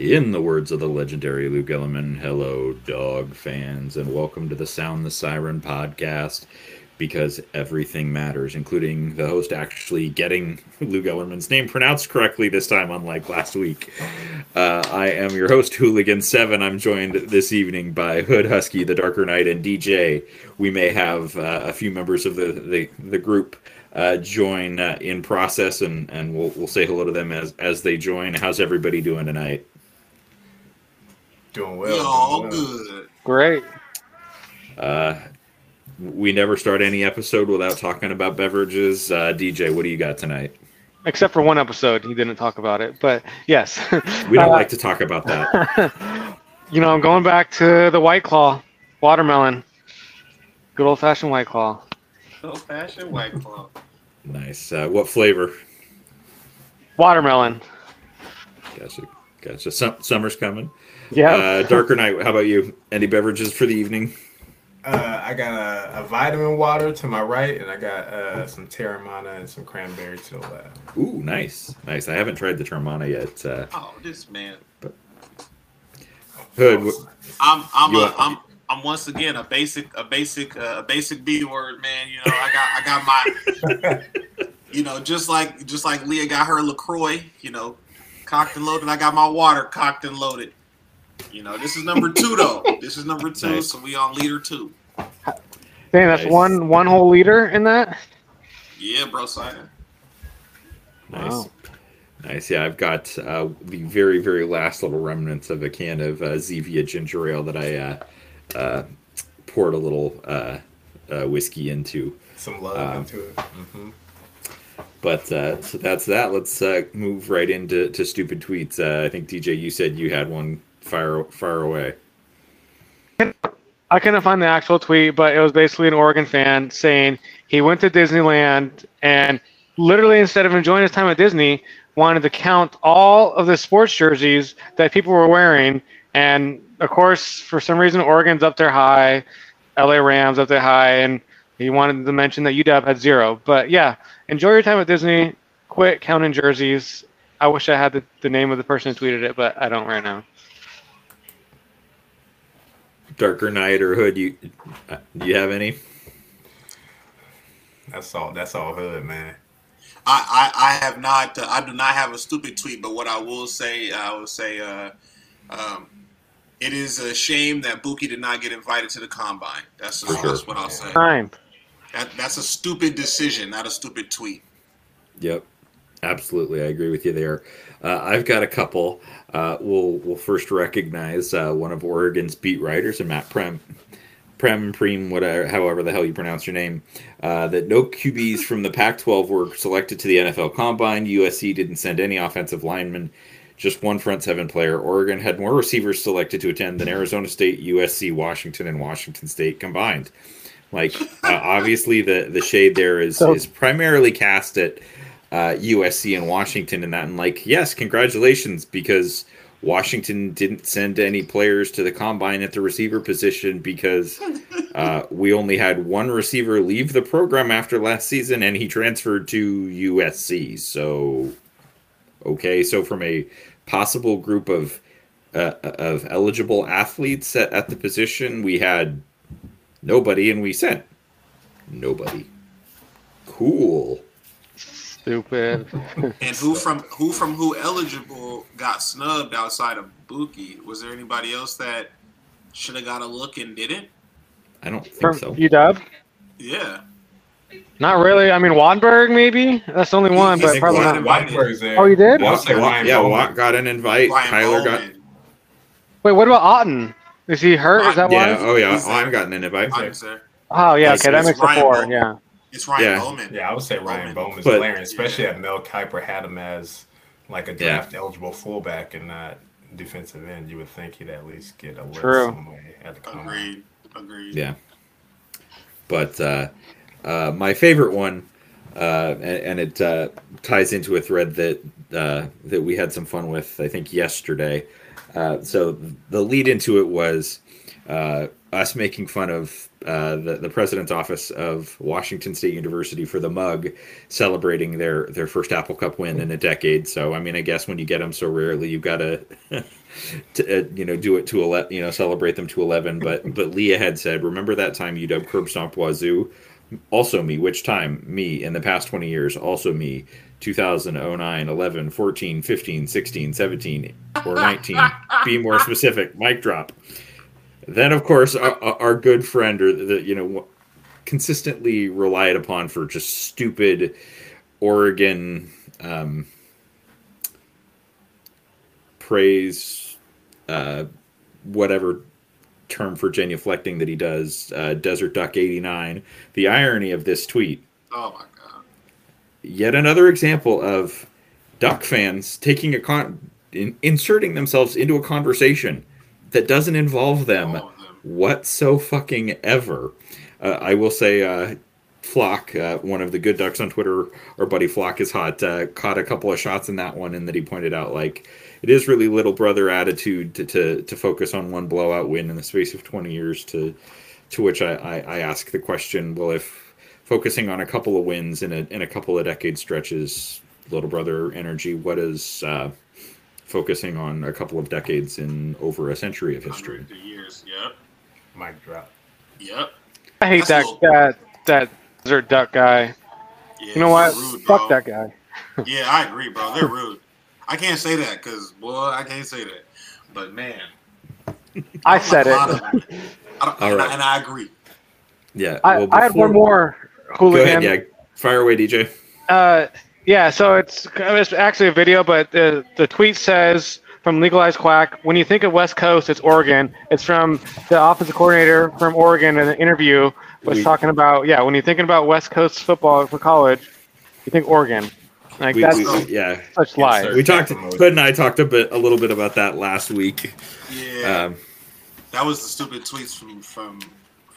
In the words of the legendary Luke Ellerman, hello, dog fans, and welcome to the Sound the Siren podcast because everything matters, including the host actually getting Luke Ellerman's name pronounced correctly this time, unlike last week. Uh, I am your host, Hooligan7. I'm joined this evening by Hood Husky, the Darker Knight, and DJ. We may have uh, a few members of the, the, the group uh, join uh, in process, and, and we'll, we'll say hello to them as, as they join. How's everybody doing tonight? Doing well. all doing well. good. Great. Uh, we never start any episode without talking about beverages. Uh, DJ, what do you got tonight? Except for one episode, he didn't talk about it. But yes, We don't Uh, like to talk about that. you know, I'm going back to the White Claw, watermelon, good old fashioned White Claw. Old fashioned white claw. Nice. Uh, what flavor? Watermelon. Gotcha. Gotcha. Sum- summer's coming. Yeah. Uh, Darker Knight, how about you? Any beverages for the evening? Uh, I got a, a vitamin water to my right, and I got uh, some Terramana and some cranberry to the left. Ooh, nice. Nice. I haven't tried the Termana yet. Uh, Oh, this man. Hood, I'm I'm You a, are- I'm I'm once again a basic a basic uh, a basic B word man. You know I got I got my you know just like just like Leah got her Lacroix. You know, cocked and loaded. I got my water cocked and loaded. You know this is number two though. This is number two, Nice. so we on leader two. Dang, that's nice. one one whole leader in that. Yeah, bro, Simon. nice. Wow. Nice. Yeah, I've got uh, the very, very last little remnants of a can of uh, Zevia ginger ale that I uh, uh, poured a little uh, uh, whiskey into. Some love Um, into it. hmm But uh, so that's that. Let's uh, move right into to stupid tweets. Uh, I think DJ, you said you had one fire fire away. I couldn't find the actual tweet, but it was basically an Oregon fan saying he went to Disneyland and literally instead of enjoying his time at Disney, wanted to count all of the sports jerseys that people were wearing. And of course, for some reason, Oregon's up there high, LA Rams up there high, and he wanted to mention that UW had zero. But yeah, enjoy your time at Disney. Quit counting jerseys. I wish I had the, the name of the person who tweeted it, but I don't right now. Darker Knight or Hood, you uh, do you have any? That's all. That's all hood, man. I, I, I have not. Uh, I do not have a stupid tweet, but what I will say, I will say, uh, um, it is a shame that Buki did not get invited to the combine. That's, For that's what I'll say. Time. That, that's a stupid decision, not a stupid tweet. Yep, absolutely. I agree with you there. Uh, I've got a couple. Uh, we'll we'll first recognize uh, one of Oregon's beat writers, and Matt Prehm, Prem Prem, whatever, however the hell you pronounce your name. Uh, that no QBs from the Pac-12 were selected to the NFL Combine. USC didn't send any offensive linemen. Just one front seven player. Oregon had more receivers selected to attend than Arizona State, USC, Washington, and Washington State combined. Like uh, obviously the the shade there is So- is primarily cast at uh, USC and Washington and that. And like, yes, congratulations because Washington didn't send any players to the combine at the receiver position because uh, we only had one receiver leave the program after last season and he transferred to USC. So, okay, so from a possible group of uh, of eligible athletes at, at the position, we had nobody and we sent nobody. Cool. Stupid. And who from who from who eligible got snubbed outside of Buki? Was there anybody else that should have got a look and didn't? I don't think From so. UW? Yeah. Not really. I mean, Wanberg maybe. That's the only one, He's but a probably good not. one. Whiteberg's there. Oh, you did? I'll say Ryan yeah, Bowman. Watt got an invite. Ryan Tyler got Wait, what about Otton? Is he hurt? Is that why? yeah. why? Oh yeah, He's there. I've gotten an invite. I'm there. Oh yeah. Nice. Okay, that makes it Ryan four. Bowman. Yeah. It's Ryan Yeah. Bowman. Yeah, I would say Ryan Bowman. Bowman's But- glaring, especially if Mel Kiper had him as like a Yeah. draft eligible fullback and not defensive end. You would think he'd at least get a look True. some way at the combine. Agreed. Agreed. Yeah. But uh, uh, my favorite one, uh, and, and it uh, ties into a thread that uh, that we had some fun with, I think yesterday. Uh, so the lead into it was uh, us making fun of uh, the the president's office of Washington State University for the mug celebrating their their first Apple Cup win in a decade. So I mean, I guess when you get them so rarely, you've got to, to uh, you know do it to eleven, you know, celebrate them to eleven. But but Leah had said, remember that time UW curb stomped Wazoo? Also me. Which time? Me. In the past twenty years, also me. 2009, 11, 14, 15, 16, 17, or 19. Be more specific. Mic drop. Then, of course, our, our good friend, or the you know, consistently relied upon for just stupid Oregon um, praise, uh, whatever term for genuflecting that he does, uh, Desert Duck 89. The irony of this tweet. Oh my god! Yet another example of Duck fans taking a con, in, inserting themselves into a conversation that doesn't involve them them. what so fucking ever. Uh, I will say, uh, Flock, uh, one of the good ducks on Twitter, our buddy Flock is hot, uh, caught a couple of shots in that one, and that he pointed out like it is really little brother attitude to, to to focus on one blowout win in the space of twenty years. To to which I, I, I ask the question: Well, if focusing on a couple of wins in a in a couple of decade stretches, little brother energy, what is uh, focusing on a couple of decades in over a century of history? Hundred years. Yep. Mic drop. Yep. I hate that That's a little- that that desert duck guy. Yeah, You know what? Rude, Fuck that guy. Yeah, I agree, bro. They're rude. I can't say that because, boy, I can't say that. But man, I don't said like it. of them. I don't, and. I, and I agree. Yeah. I, well, I had one more Go hooligan. ahead. Yeah. Fire away, DJ. Uh, yeah, so it's it's actually a video, but the the tweet says from Legalized Quack, when you think of West Coast, it's Oregon. It's from the offensive coordinator from Oregon in an interview was We- talking about yeah, when you're thinking about West Coast football for college, you think Oregon. Like We, that's we, we- yeah. such lies. sir. We talked. Promotion. Hood and I talked a bit, a little bit about that last week. Yeah, Um, that was the stupid tweets from from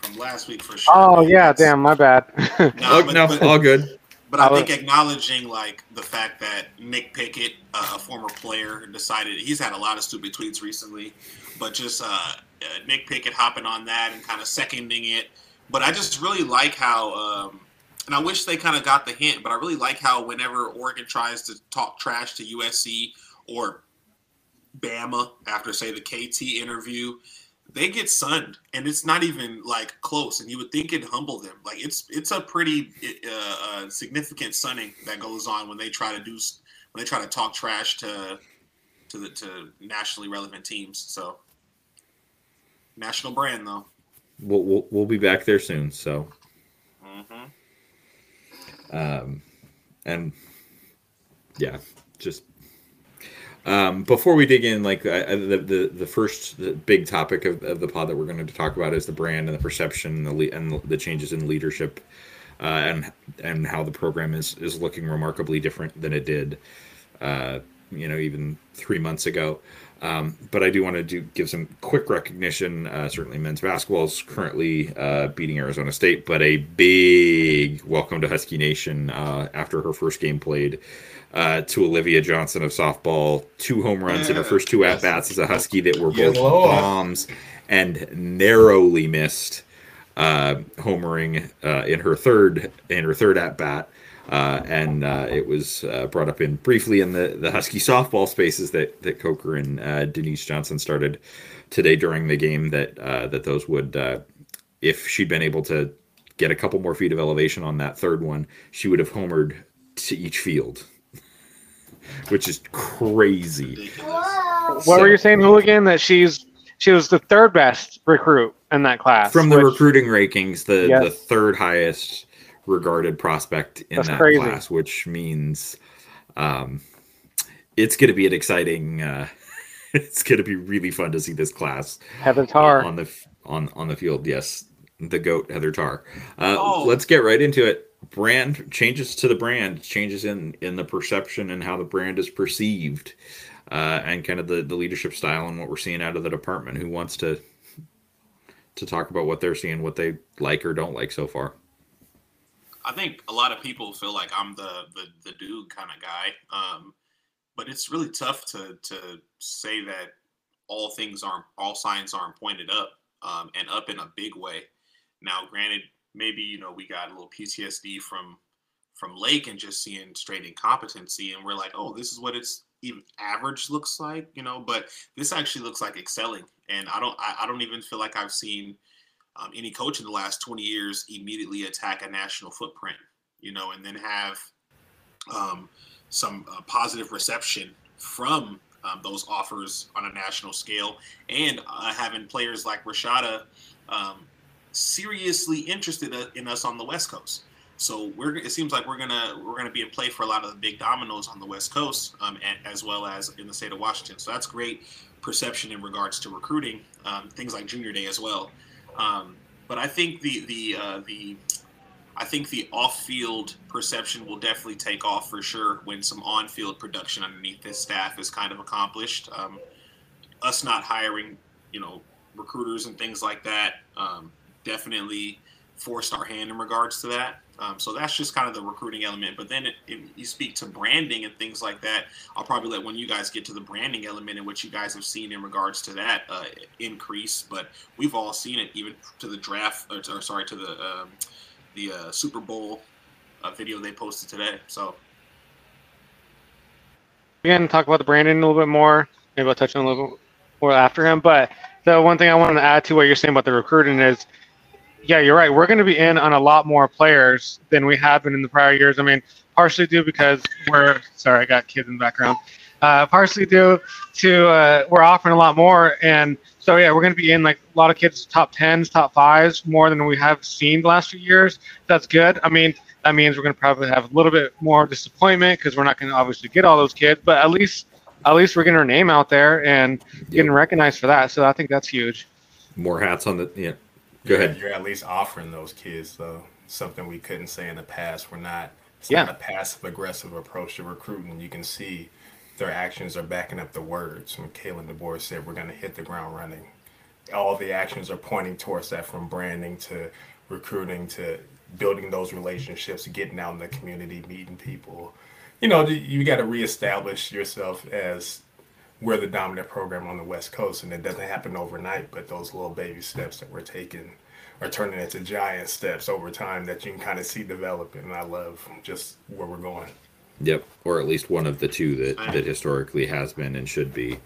from last week for sure. Oh yeah, That's- damn, my bad. No, oh, but, no, but, all good. But I I think acknowledging like the fact that Nick Pickett, uh, a former player, decided he's had a lot of stupid tweets recently, but just uh, uh, Nick Pickett hopping on that and kind of seconding it. But I just really like how, um, and I wish they kind of got the hint, but I really like how whenever Oregon tries to talk trash to USC or Bama after say the KT interview, they get sunned, and it's not even like close. And you would think it'd humble them. Like it's it's a pretty uh, uh, significant sunning that goes on when they try to do when they try to talk trash to to the to nationally relevant teams. So national brand though. We'll, we'll we'll be back there soon. So, Mm-hmm. um, and yeah, just um, before we dig in, like I- the, the the first the big topic of, of the pod that we're going to talk about is the brand and the perception and the le- and the changes in leadership, uh, and and how the program is is looking remarkably different than it did, uh, you know, even three months ago. Um, but I do want to do give some quick recognition. Uh, certainly, men's basketball is currently uh, beating Arizona State, but a big welcome to Husky Nation uh, after her first game played uh, to Olivia Johnson of softball. Two home runs in her first two at bats as a Husky that were both Yellow. bombs and narrowly missed uh, homering uh, in her third in her third at bat. Uh, and uh, it was uh, brought up in briefly in the, the Husky softball spaces that that Coker and uh, Denise Johnson started today during the game. That uh, that those would, uh, if she'd been able to get a couple more feet of elevation on that third one, she would have homered to each field, which is crazy. Ridiculous. what So- were you saying, hooligan? That she's she was the third best recruit in that class From the which- recruiting rankings, the Yes. the third highest regarded prospect in That's that crazy. class, which means um, it's going to be an exciting. Uh, it's going to be really fun to see this class Heather Tarr. on the on on the field. Yes, the goat Heather Tarr. Uh, Oh. Let's get right into it. Brand changes to the brand, changes in in the perception and how the brand is perceived, uh, and kind of the the leadership style and what we're seeing out of the department. Who wants to to talk about what they're seeing, what they like or don't like so far? I think a lot of people feel like I'm the the, the dude kind of guy, um, but it's really tough to to say that all things aren't all signs aren't pointed up. um, and up in a big way. Now, granted, maybe you know we got a little PTSD from from Lake and just seeing straight incompetency, and we're like, oh, this is what it's even average looks like, you know. But this actually looks like excelling, and I don't I, I don't even feel like I've seen um, any coach in the last 20 years immediately attack a national footprint, you know, and then have um, some uh, positive reception from um, those offers on a national scale, and uh, having players like Rashada um, seriously interested in us on the West Coast. So we're it seems like we're gonna we're gonna be in play for a lot of the big dominoes on the West Coast, um, and, as well as in the state of Washington. So that's great perception in regards to recruiting, um, things like Junior Day as well. Um, but I think the the uh, the I think the off-field perception will definitely take off for sure when some on-field production underneath this staff is kind of accomplished. Um, us not hiring, you know, recruiters and things like that um, definitely forced our hand in regards to that. Um, so that's just kind of the recruiting element. But then it, it, you speak to branding and things like that. I'll probably let when you guys get to the branding element and what you guys have seen in regards to that uh, increase. But we've all seen it, even to the draft, or, or sorry, to the um, the uh, Super Bowl uh, video they posted today. So again, talk about the branding a little bit more. Maybe I'll touch on a little more after him. But the one thing I wanted to add to what you're saying about the recruiting is yeah, you're right. We're going to be in on a lot more players than we have been in the prior years. I mean, partially due because we're sorry, I got kids in the background. Uh, partially due to uh, we're offering a lot more, and so yeah, we're going to be in like a lot of kids top tens, top fives more than we have seen the last few years. That's good. I mean, that means we're going to probably have a little bit more disappointment because we're not going to obviously get all those kids, but at least at least we're getting our name out there and getting recognized for that. So I think that's huge. More hats on the yeah Go you're, ahead. You're at least offering those kids though something we couldn't say in the past. We're not. It's yeah. not a passive aggressive approach to recruiting. You can see their actions are backing up the words. When Kalen DeBoer said we're going to hit the ground running, all the actions are pointing towards that from branding to recruiting to building those relationships, getting out in the community, meeting people. You know, you got to reestablish yourself as we're the dominant program on the West Coast, and it doesn't happen overnight. But those little baby steps that we're taking are turning into giant steps over time that you can kind of see developing. And I love just where we're going. Yep, or at least one of the two that that historically has been and should be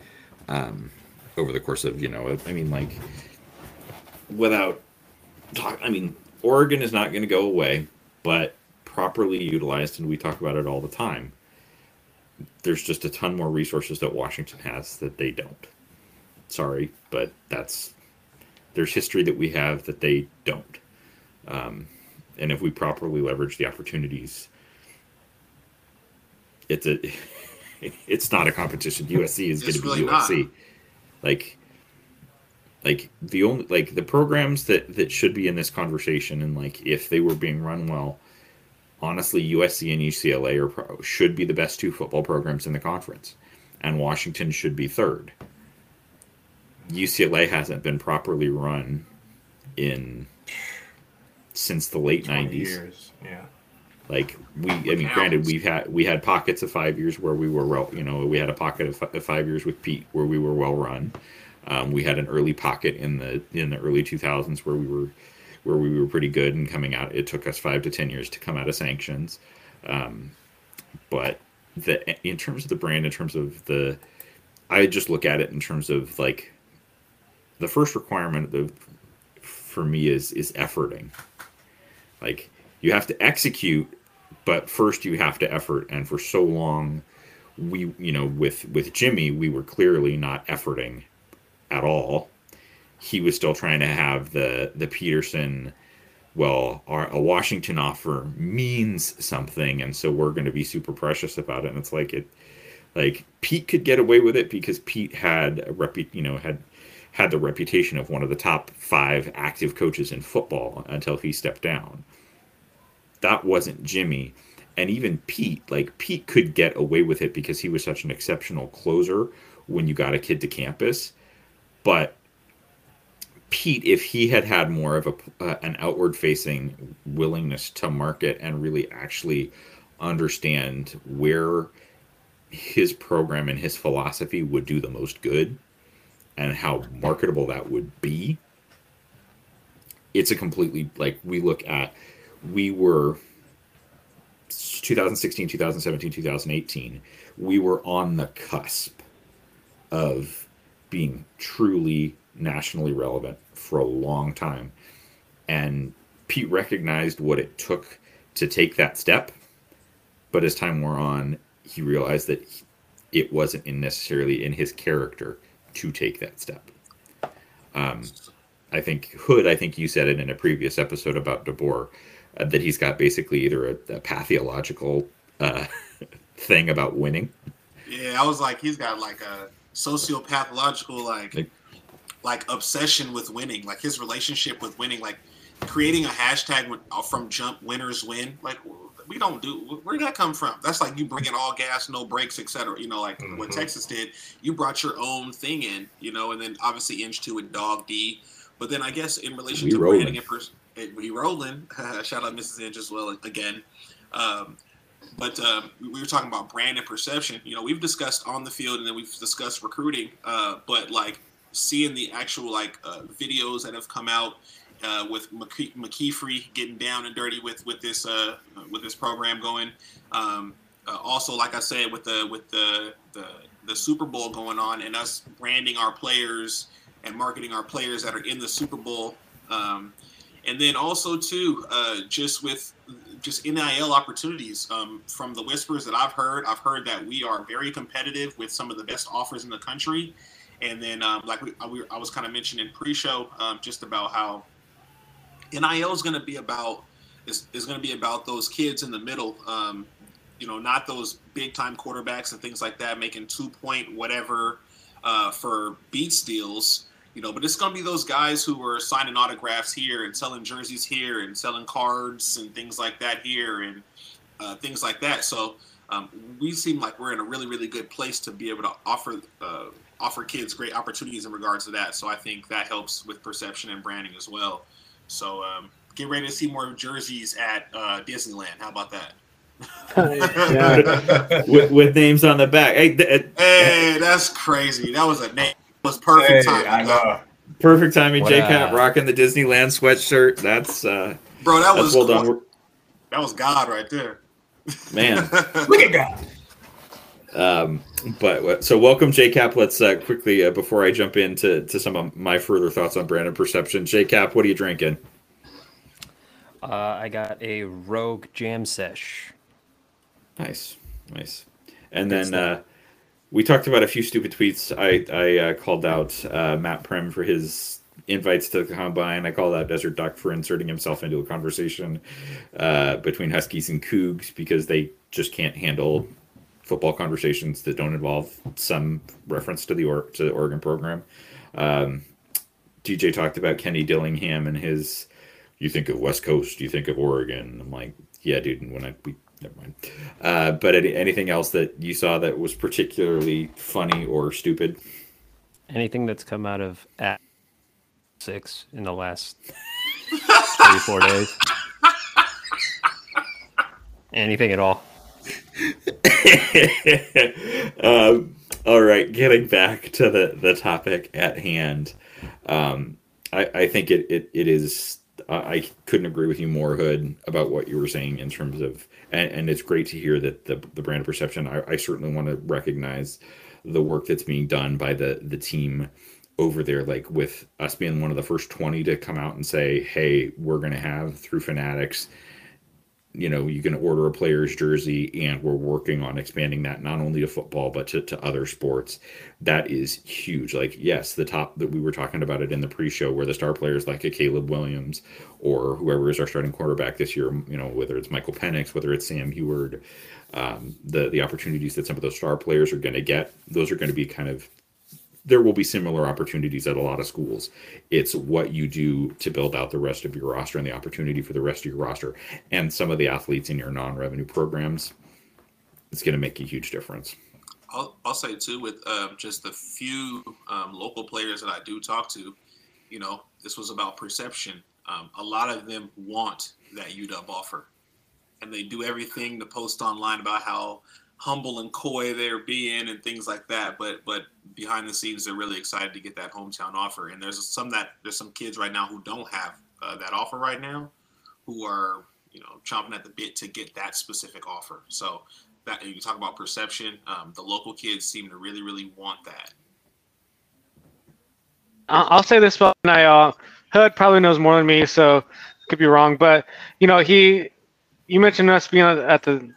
um, over the course of you know. I mean, like without talk. I mean, Oregon is not going to go away, but properly utilized, and we talk about it all the time there's just a ton more resources that Washington has that they don't. Sorry, but that's there's history that we have that they don't. Um, and if we properly leverage the opportunities, it's a it's not a competition. USC is going to be really USC. Not. Like like the only like the programs that that should be in this conversation and like if they were being run well honestly, USC and UCLA are pro, should be the best two football programs in the conference, and Washington should be third. UCLA hasn't been properly run in since the late nineties. Yeah. Like we, I mean, granted, we've had we had pockets of five years where we were well, you know, we had a pocket of five years with Pete where we were well run. Um, we had an early pocket in the in the early two thousands where we were where we were pretty good and coming out. It took us five to ten years to come out of sanctions, um, but the in terms of the brand, in terms of the, I just look at it in terms of like, the first requirement of, for me is is efforting. Like you have to execute, but first you have to effort. And for so long, we you know with with Jimmy, we were clearly not efforting at all he was still trying to have the the Petersen well our, a Washington offer means something and so we're going to be super precious about it. And it's like it like Pete could get away with it because Pete had a repu- you know had had the reputation of one of the top 5 active coaches in football until he stepped down. That wasn't Jimmy. And even Pete like Pete could get away with it because he was such an exceptional closer when you got a kid to campus. But Pete, if he had had more of a uh, an outward facing willingness to market and really actually understand where his program and his philosophy would do the most good and how marketable that would be, it's a completely like we look at we were 2016 2017 2018 we were on the cusp of being truly nationally relevant for a long time and pete recognized what it took to take that step but as time wore on he realized that it wasn't in necessarily in his character to take that step um, I think Hood, I think you said it in a previous episode about DeBoer, uh, that he's got basically either a, a pathological uh, thing about winning. Yeah, I was like, he's got like a sociopathological like, like like obsession with winning, like his relationship with winning, like creating a hashtag uh, from jump winners win. Like we don't do. Where did that come from? That's like you bringing all gas, no brakes, etc. You know, like mm-hmm. what Texas did. You brought your own thing in, you know, and then obviously inch two and Dog D but then I guess in relation we to rolling. branding and pers- we rolling. Shout out Mrs. Inch as well again. Um, but um, we were talking about brand and perception. You know, we've discussed on the field and then we've discussed recruiting. Uh, but like seeing the actual like uh, videos that have come out uh, with McKe- McKeefrey getting down and dirty with with this uh, with this program going. Um, uh, also, like I said, with the with the, the the Super Bowl going on and us branding our players and marketing our players that are in the Super Bowl. Um, and then also too, uh, just with just NIL opportunities um, from the whispers that I've heard, I've heard that we are very competitive with some of the best offers in the country. And then, um, like we, I, I, was kind of mentioning pre-show, um, just about how NIL is going to be about is, is going to be about those kids in the middle. Um, you know, not those big time quarterbacks and things like that making two point whatever uh, for beat steals you know, but it's gonna be those guys who are signing autographs here and selling jerseys here and selling cards and things like that here and uh, things like that. So um, we seem like we're in a really, really good place to be able to offer uh, offer kids great opportunities in regards to that. So I think that helps with perception and branding as well. So um, get ready to see more jerseys at uh, Disneyland. How about that? with, with, names on the back. Hey, th- hey, that's crazy. That was a name was perfect hey, timing. Perfect timing. JCap rocking the Disneyland sweatshirt. That's uh, bro. That was well done. That was God right there. Man, look at God. Um, but so welcome, JCap. Let's uh, quickly uh, before I jump into to some of my further thoughts on brand and perception. JCap, what are you drinking? Uh, I got a Rogue Jam Sesh. Nice, nice. And Good then uh, we talked about a few stupid tweets. I I uh, called out uh, Matt Prehm for his invites to the combine. I called out Desert Duck for inserting himself into a conversation uh, between Huskies and Cougs because they just can't handle football conversations that don't involve some reference to the or- to the Oregon program. Um, DJ talked about Kenny Dillingham and his. You think of West Coast, you think of Oregon. I'm like, yeah, dude. And when I we never mind. Uh, but any, anything else that you saw that was particularly funny or stupid? Anything that's come out of at six in the last three four days? Anything at all? um, all right, getting back to the the topic at hand. Um, I, I think it, it, it is I couldn't agree with you more, Hood, about what you were saying in terms of, and, and it's great to hear that the the brand of perception. I, I, certainly want to recognize the work that's being done by the the team over there, like with us being one of the first twenty to come out and say, "Hey, we're going to have through Fanatics." You know you can order a player's jersey and we're working on expanding that not only to football but to, to other sports. That is huge. Like yes the top that we were talking about it in the pre-show where the star players like a caleb williams or whoever is our starting quarterback this year you know whether it's michael penix whether it's sam huard um, the the opportunities that some of those star players are going to get those are going to be kind of there will be similar opportunities at a lot of schools. It's what you do to build out the rest of your roster and the opportunity for the rest of your roster and some of the athletes in your non-revenue programs. It's going to make a huge difference. I'll, I'll say too, with um, just the few um, local players that I do talk to, you know, this was about perception. Um, a lot of them want that UW offer, and they do everything to post online about how humble and coy they're being and things like that. But but behind the scenes, they're really excited to get that hometown offer. And there's some that there's some kids right now who don't have uh, that offer right now, who are you know chomping at the bit to get that specific offer. So that you talk about perception, um, the local kids seem to really, really want that. I'll say this about NIL. Hood probably knows more than me, so could be wrong. But you know, he, you mentioned us being at the,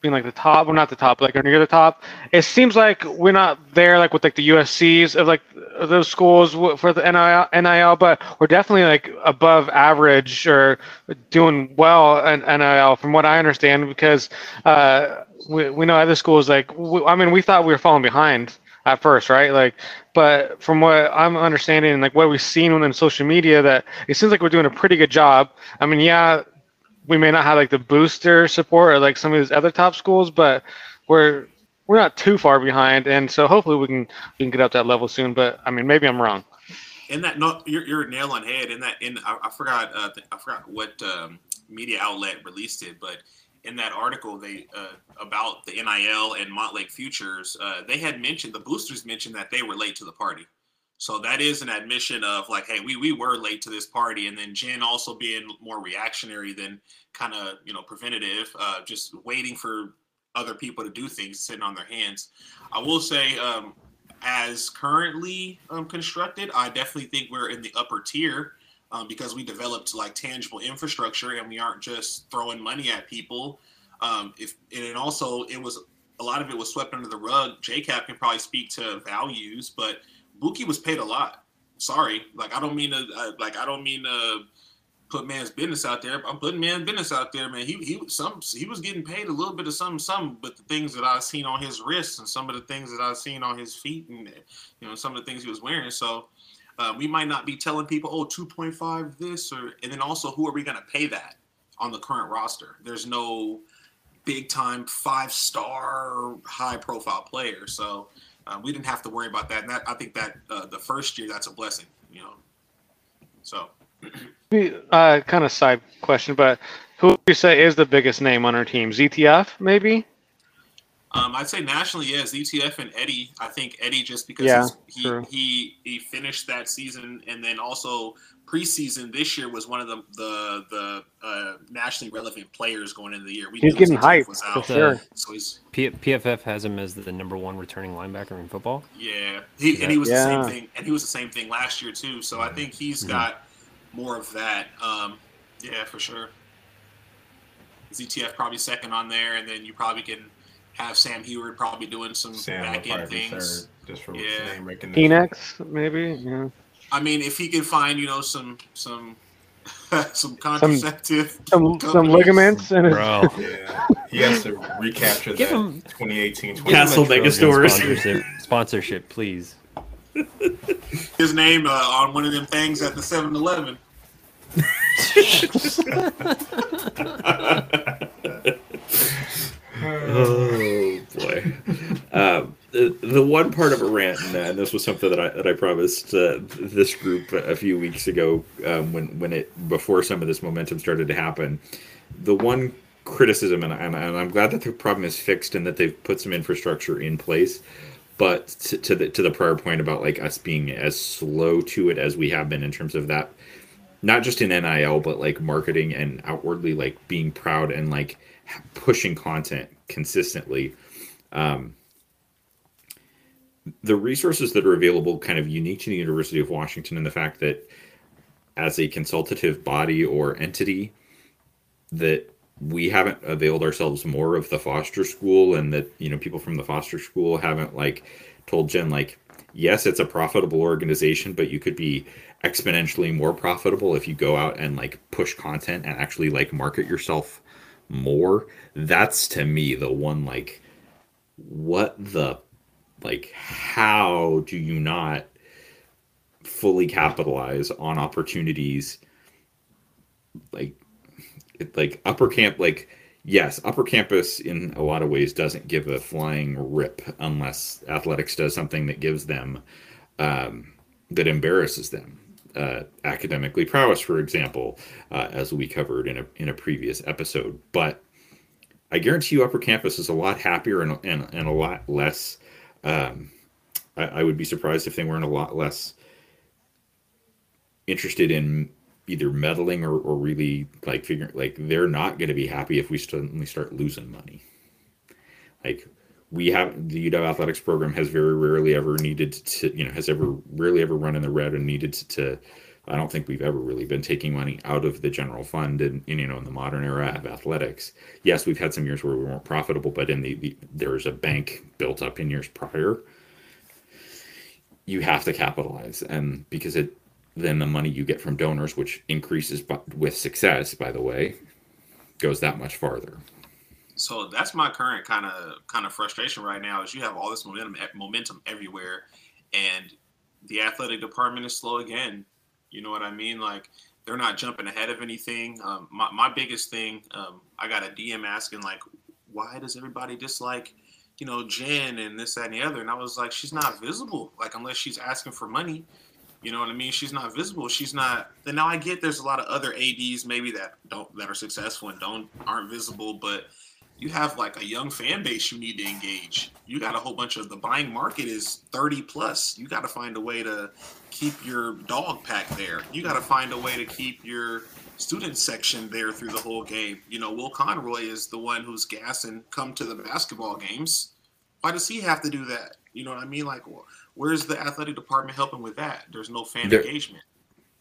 being like the top. We're not the top, like near the top. It seems like we're not there, like with like the USC's of like those schools for the NIL, NIL, but we're definitely like above average or doing well in NIL, from what I understand, because uh, we we know other schools like we, I mean, we thought we were falling behind at first, right? Like, but from what I'm understanding and like what we've seen on social media, that it seems like we're doing a pretty good job. I mean, yeah, we may not have like the booster support or like some of these other top schools, but we're we're not too far behind, and so hopefully we can we can get up that level soon. But I mean, maybe I'm wrong. In that, no, you're, you're nail on head. In that, in I, I forgot, uh, I forgot what um, media outlet released it, but in that article they uh, about the NIL and Montlake futures, uh, they had mentioned the boosters mentioned that they were late to the party. So that is an admission of like, hey, we we were late to this party, and then Jen also being more reactionary than kind of you know preventative, uh, just waiting for other people to do things, sitting on their hands. I will say, um, as currently um, constructed, I definitely think we're in the upper tier um, because we developed like tangible infrastructure and we aren't just throwing money at people. Um, if and also it was a lot of it was swept under the rug. JCap can probably speak to values, but Buki was paid a lot. Sorry, like I don't mean to uh, like I don't mean to put man's business out there. I'm putting man's business out there, man. He he some he was getting paid a little bit of something, something, but the things that I've seen on his wrists and some of the things that I've seen on his feet and you know some of the things he was wearing. So uh, we might not be telling people, oh, 2.5 this or and then also who are we going to pay that on the current roster? There's no big time five star high profile player, so uh, we didn't have to worry about that. And that I think that uh, the first year that's a blessing, you know. So. uh, kind of side question, but who would you say is the biggest name on our team? ZTF, maybe? Um, I'd say nationally, yeah, ZTF and Eddie. I think Eddie just because yeah, he he he finished that season, and then also preseason this year was one of the the the uh, nationally relevant players going into the year. We he's getting hyped was out, for sure. So he's P- PFF has him as the number one returning linebacker in football. Yeah, he, and he was yeah. the same thing, and he was the same thing last year too. So I think he's mm-hmm. got more of that. Um, yeah, for sure. ZTF probably second on there, and then you probably can have Sam Huard probably doing some Sam back end things. just for yeah. name recognition. Penix, maybe. Yeah. I mean, if he can find you know some some some contraceptive, some, some, some ligaments, and bro, yeah, he has to recapture Give that him, 2018 Castle Mega Stores sponsorship, sponsorship, please. His name uh, on one of them things at the 7-Eleven. oh boy. Um, the, one part of a rant, and this was something that I that I promised uh, this group a few weeks ago um, when when it before some of this momentum started to happen. The one criticism, and, and, and I'm glad that the problem is fixed and that they've put some infrastructure in place. But to, to the to the prior point about like us being as slow to it as we have been in terms of that, not just in NIL, but like marketing and outwardly like being proud and like pushing content consistently. Um, the resources that are available kind of unique to the University of Washington and the fact that as a consultative body or entity that we haven't availed ourselves more of the foster school and that you know people from the foster school haven't like told jen like yes it's a profitable organization but you could be exponentially more profitable if you go out and like push content and actually like market yourself more. That's to me the one like what the like how do you not fully capitalize on opportunities like like upper camp like yes upper campus in a lot of ways doesn't give a flying rip unless athletics does something that gives them um, that embarrasses them uh, academically prowess, for example, uh, as we covered in a in a previous episode. But I guarantee you, Upper Campus is a lot happier and and, and a lot less. Um, I, I would be surprised if they weren't a lot less interested in either meddling or, or really like figuring like they're not going to be happy if we suddenly start losing money. Like we have the UW athletics program has very rarely ever needed to you know has ever rarely ever run in the red and needed to, to I don't think we've ever really been taking money out of the general fund and you know in the modern era of athletics. Yes, we've had some years where we weren't profitable, but in the, the there's a bank built up in years prior. You have to capitalize, and because it then the money you get from donors, which increases with success, by the way, goes that much farther. So that's my current kind of kind of frustration right now is you have all this momentum eh, momentum everywhere, and the athletic department is slow again. You know what I mean? Like they're not jumping ahead of anything. Um, my, my biggest thing, um, I got a DM asking like, why does everybody dislike, you know, Jen and this, that, and the other? And I was like, she's not visible. Like unless she's asking for money, you know what I mean? She's not visible. She's not. Then now I get there's a lot of other ads maybe that don't that are successful and don't aren't visible, but you have like a young fan base you need to engage. You got a whole bunch of the buying market is 30 plus. You got to find a way to keep your dog pack there. You got to find a way to keep your student section there through the whole game. You know, Will Conroy is the one who's gassing come to the basketball games. Why does he have to do that? You know what I mean? Like, where's the athletic department helping with that? There's no fan there, engagement.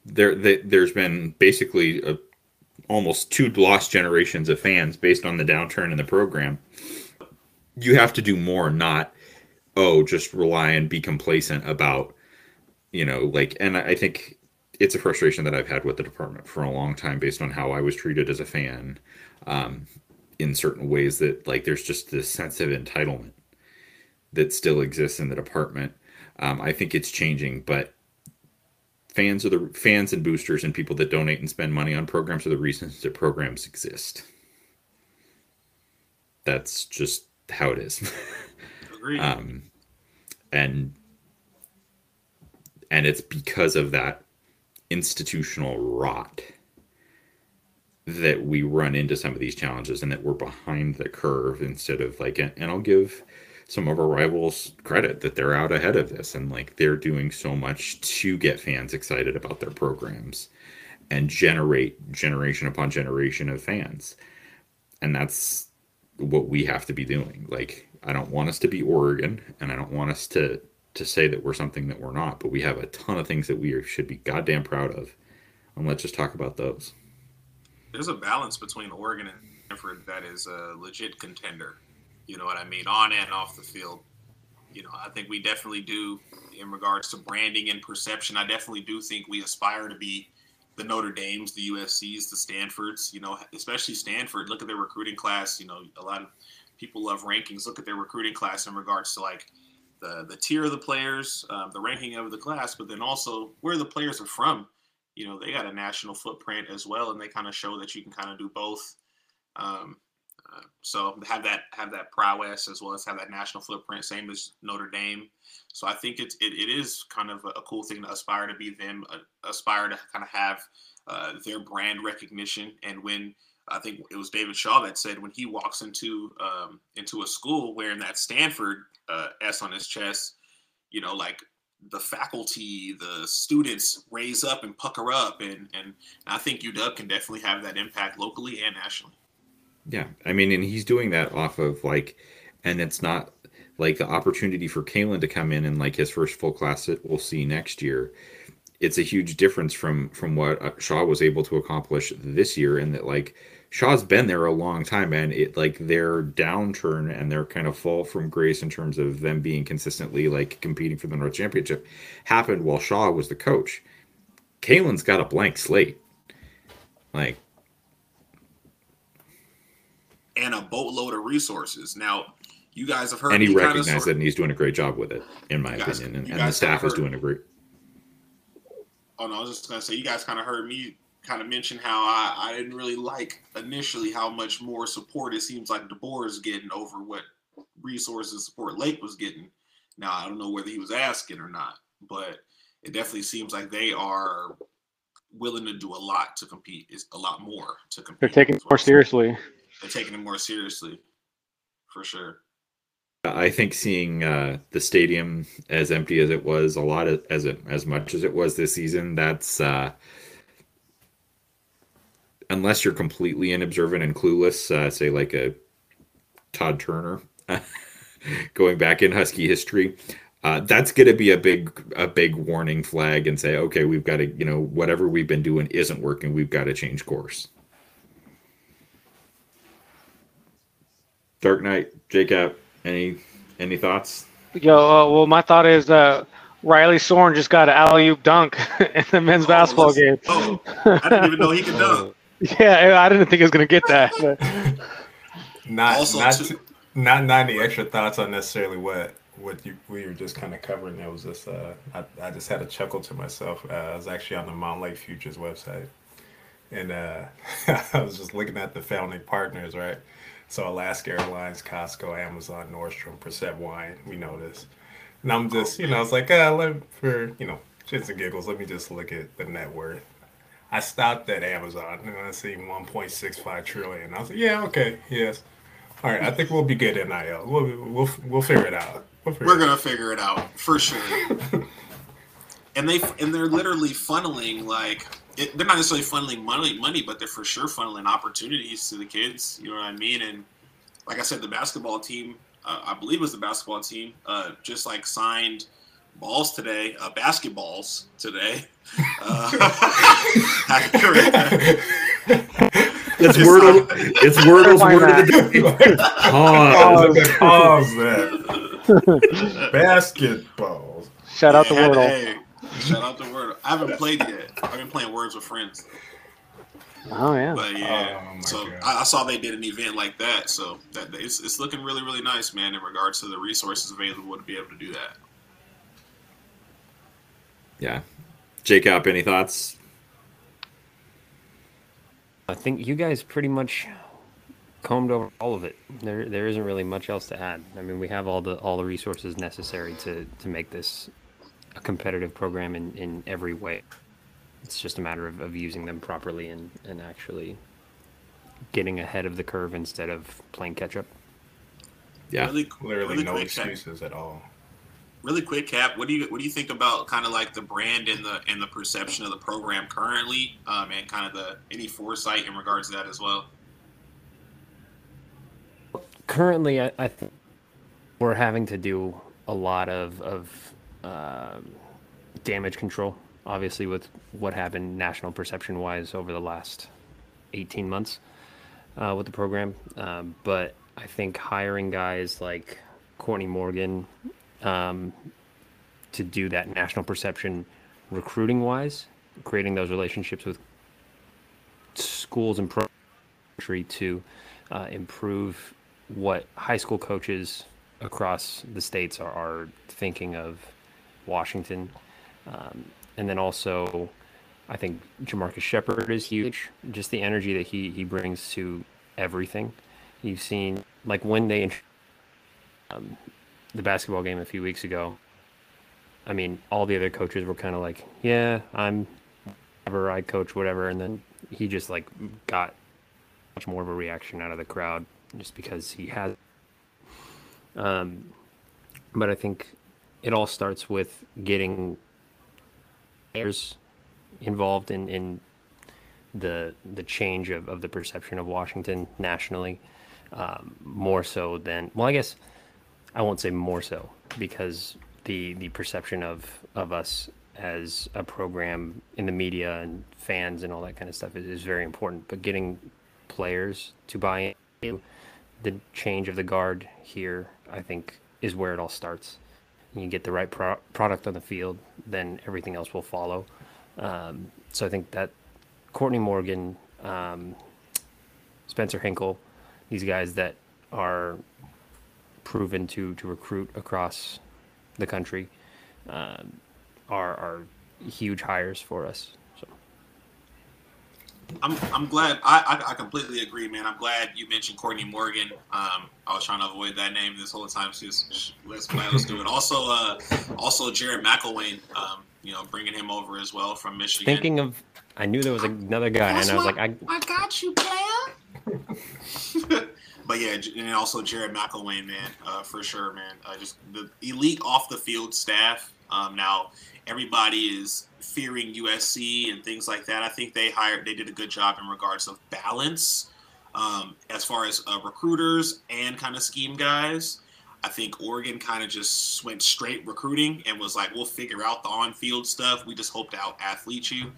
There, there's been basically a almost two lost generations of fans based on the downturn in the program. You have to do more, not oh, just rely and be complacent about, you know, like. And I think it's a frustration that I've had with the department for a long time, based on how I was treated as a fan, um, in certain ways that like there's just this sense of entitlement that still exists in the department. Um, I think it's changing, but fans are the fans and boosters and people that donate and spend money on programs are the reasons that programs exist. That's just how it is. um, and and it's because of that institutional rot that we run into some of these challenges and that we're behind the curve instead of like and I'll give some of our rivals credit that they're out ahead of this and like they're doing so much to get fans excited about their programs and generate generation upon generation of fans. And that's what we have to be doing. Like I don't want us to be Oregon and I don't want us to to say that we're something that we're not, but we have a ton of things that we should be goddamn proud of. And let's just talk about those. There's a balance between Oregon and Stanford that is a legit contender you know what I mean? On and off the field. You know, I think we definitely do in regards to branding and perception. I definitely do think we aspire to be the Notre Dames, the USC's, the Stanfords, you know, especially Stanford. Look at their recruiting class. You know, a lot of people love rankings. Look at their recruiting class in regards to like the the tier of the players, um, the ranking of the class, but then also where the players are from. You know, they got a national footprint as well, and they kind of show that you can kind of do both. Um, so have that have that prowess as well as have that national footprint, same as Notre Dame. So I think it's it, it is kind of a, cool thing to aspire to be them, uh, aspire to kind of have uh, their brand recognition. And when I think it was David Shaw that said when he walks into um, into a school wearing that Stanford uh, S on his chest, you know, like the faculty, the students raise up and pucker up, and and I think UW can definitely have that impact locally and nationally. Yeah, I mean, and he's doing that off of like, and it's not like the opportunity for Kalen to come in and like his first full class that we'll see next year. It's a huge difference from from what uh, Shaw was able to accomplish this year, and that like Shaw's been there a long time, and it like their downturn and their kind of fall from grace in terms of them being consistently like competing for the North Championship happened while Shaw was the coach. Kalen's got a blank slate. Like and a boatload of resources. Now, you guys have heard. And he recognized it, and he's doing a great job with it, in my guys, opinion. And, and the staff is doing a great. Oh no, I was just gonna say you guys kind of heard me kind of mention how I, I didn't really like initially how much more support it seems like DeBoer is getting over what resources support Lake was getting. Now I don't know whether he was asking or not, but it definitely seems like they are willing to do a lot to compete. Is a lot more to compete. They're taking it more seriously they're taking it more seriously, for sure. I think seeing uh, the stadium as empty as it was, a lot of, as it, as much as it was this season, that's uh, unless you're completely inobservant and clueless, uh, say like a Todd Turner, going back in Husky history, uh, that's going to be a big a big warning flag and say, okay, we've got to you know whatever we've been doing isn't working. We've got to change course. Dark Knight, Jacob, any any thoughts? Yo, uh, well, my thought is uh, Riley Sorn just got an alley oop dunk in the men's Oh, basketball game. Oh, I didn't even know he could dunk. Yeah, I didn't think he was gonna get that. But Not Also, not too- not not any extra thoughts on necessarily what what you we were just kind of covering. There was just uh, I I just had a chuckle to myself. Uh, I was actually on the Montlake Futures website, and uh, I was just looking at the founding partners, right? So Alaska Airlines, Costco, Amazon, Nordstrom, Precept Wine. We know this, and I'm just you know I was like, ah, let, for you know shits and giggles, let me just look at the net worth. I stopped at Amazon and I see 1.65 trillion. I was like, yeah, okay, yes. All right, I think we'll be good at NIL. We'll we'll we'll figure it out. We'll figure We're gonna figure it out for sure. and they and they're literally funneling like it, they're not necessarily funneling money, money, but they're for sure funneling opportunities to the kids. You know what I mean? And like I said, the basketball team, uh, I believe it was the basketball team, uh, just like signed balls today, uh, basketballs today. Uh, correct. It's Wordle. It's Wordle's Why word of the day. Pause. out. Pause that. Basketballs. shout out to Yeah, Wordle. hey, shout out to Wordle. I haven't played yet. I've been playing Words with Friends. Oh yeah. But yeah, Oh, oh so I, I saw they did an event like that. So that it's, it's looking really really nice, man. In regards to the resources available to be able to do that. Yeah, Jacob, any thoughts? I think you guys pretty much combed over all of it. There, there isn't really much else to add. I mean, we have all the all the resources necessary to to make this a competitive program in in every way. It's just a matter of, of using them properly and and actually getting ahead of the curve instead of playing catch up. Yeah, Really, Literally really no quick, Cap, excuses at all. really quick, Cap. What do you what do you think about kind of like the brand and the and the perception of the program currently, um, and kind of the any foresight in regards to that as well? currently I, I think we're having to do a lot of of um damage control obviously with what happened national perception wise over the last 18 months uh, with the program. Um, but i think hiring guys like courtney morgan um, to do that national perception recruiting wise creating those relationships with schools and pro to uh, improve what high school coaches across the states are, are thinking of Washington. Um, and then also, I think Jamarcus Shepard is huge. Just the energy that he, he brings to everything. You've seen, like, when they um, the basketball game a few weeks ago, I mean, all the other coaches were kind of like, yeah, I'm whatever, I coach whatever. And then he just, like, got much more of a reaction out of the crowd just because he has. Um, but I think it all starts with getting players involved in, in the the change of, of the perception of Washington nationally, um, more so than well, I guess I won't say more so because the the perception of of us as a program in the media and fans and all that kind of stuff is, is very important. But getting players to buy into the change of the guard here, I think, is where it all starts. You get the right pro- product on the field, then everything else will follow. Um, so I think that Courtney Morgan, um, Spencer Hinkle, these guys that are proven to to recruit across the country, um, are are huge hires for us. So I'm, I'm glad. I, I I completely agree, man. I'm glad you mentioned Courtney Morgan. Um, I was trying to avoid that name this whole time. So just, let's let's do it. Also, uh, also Jared McElwain. Um, you know, bringing him over as well from Michigan. thinking of, I knew there was another guy, and I was like, I I got you, player. but yeah, and also Jared McElwain, man, uh, for sure, man. Uh, just the elite off the field staff Um, now everybody is fearing USC and things like that. I think they hired, they did a good job in regards of balance um, as far as uh, recruiters and kind of scheme guys. I think Oregon kind of just went straight recruiting and was like, we'll figure out the on field stuff. We just hope to out athlete you.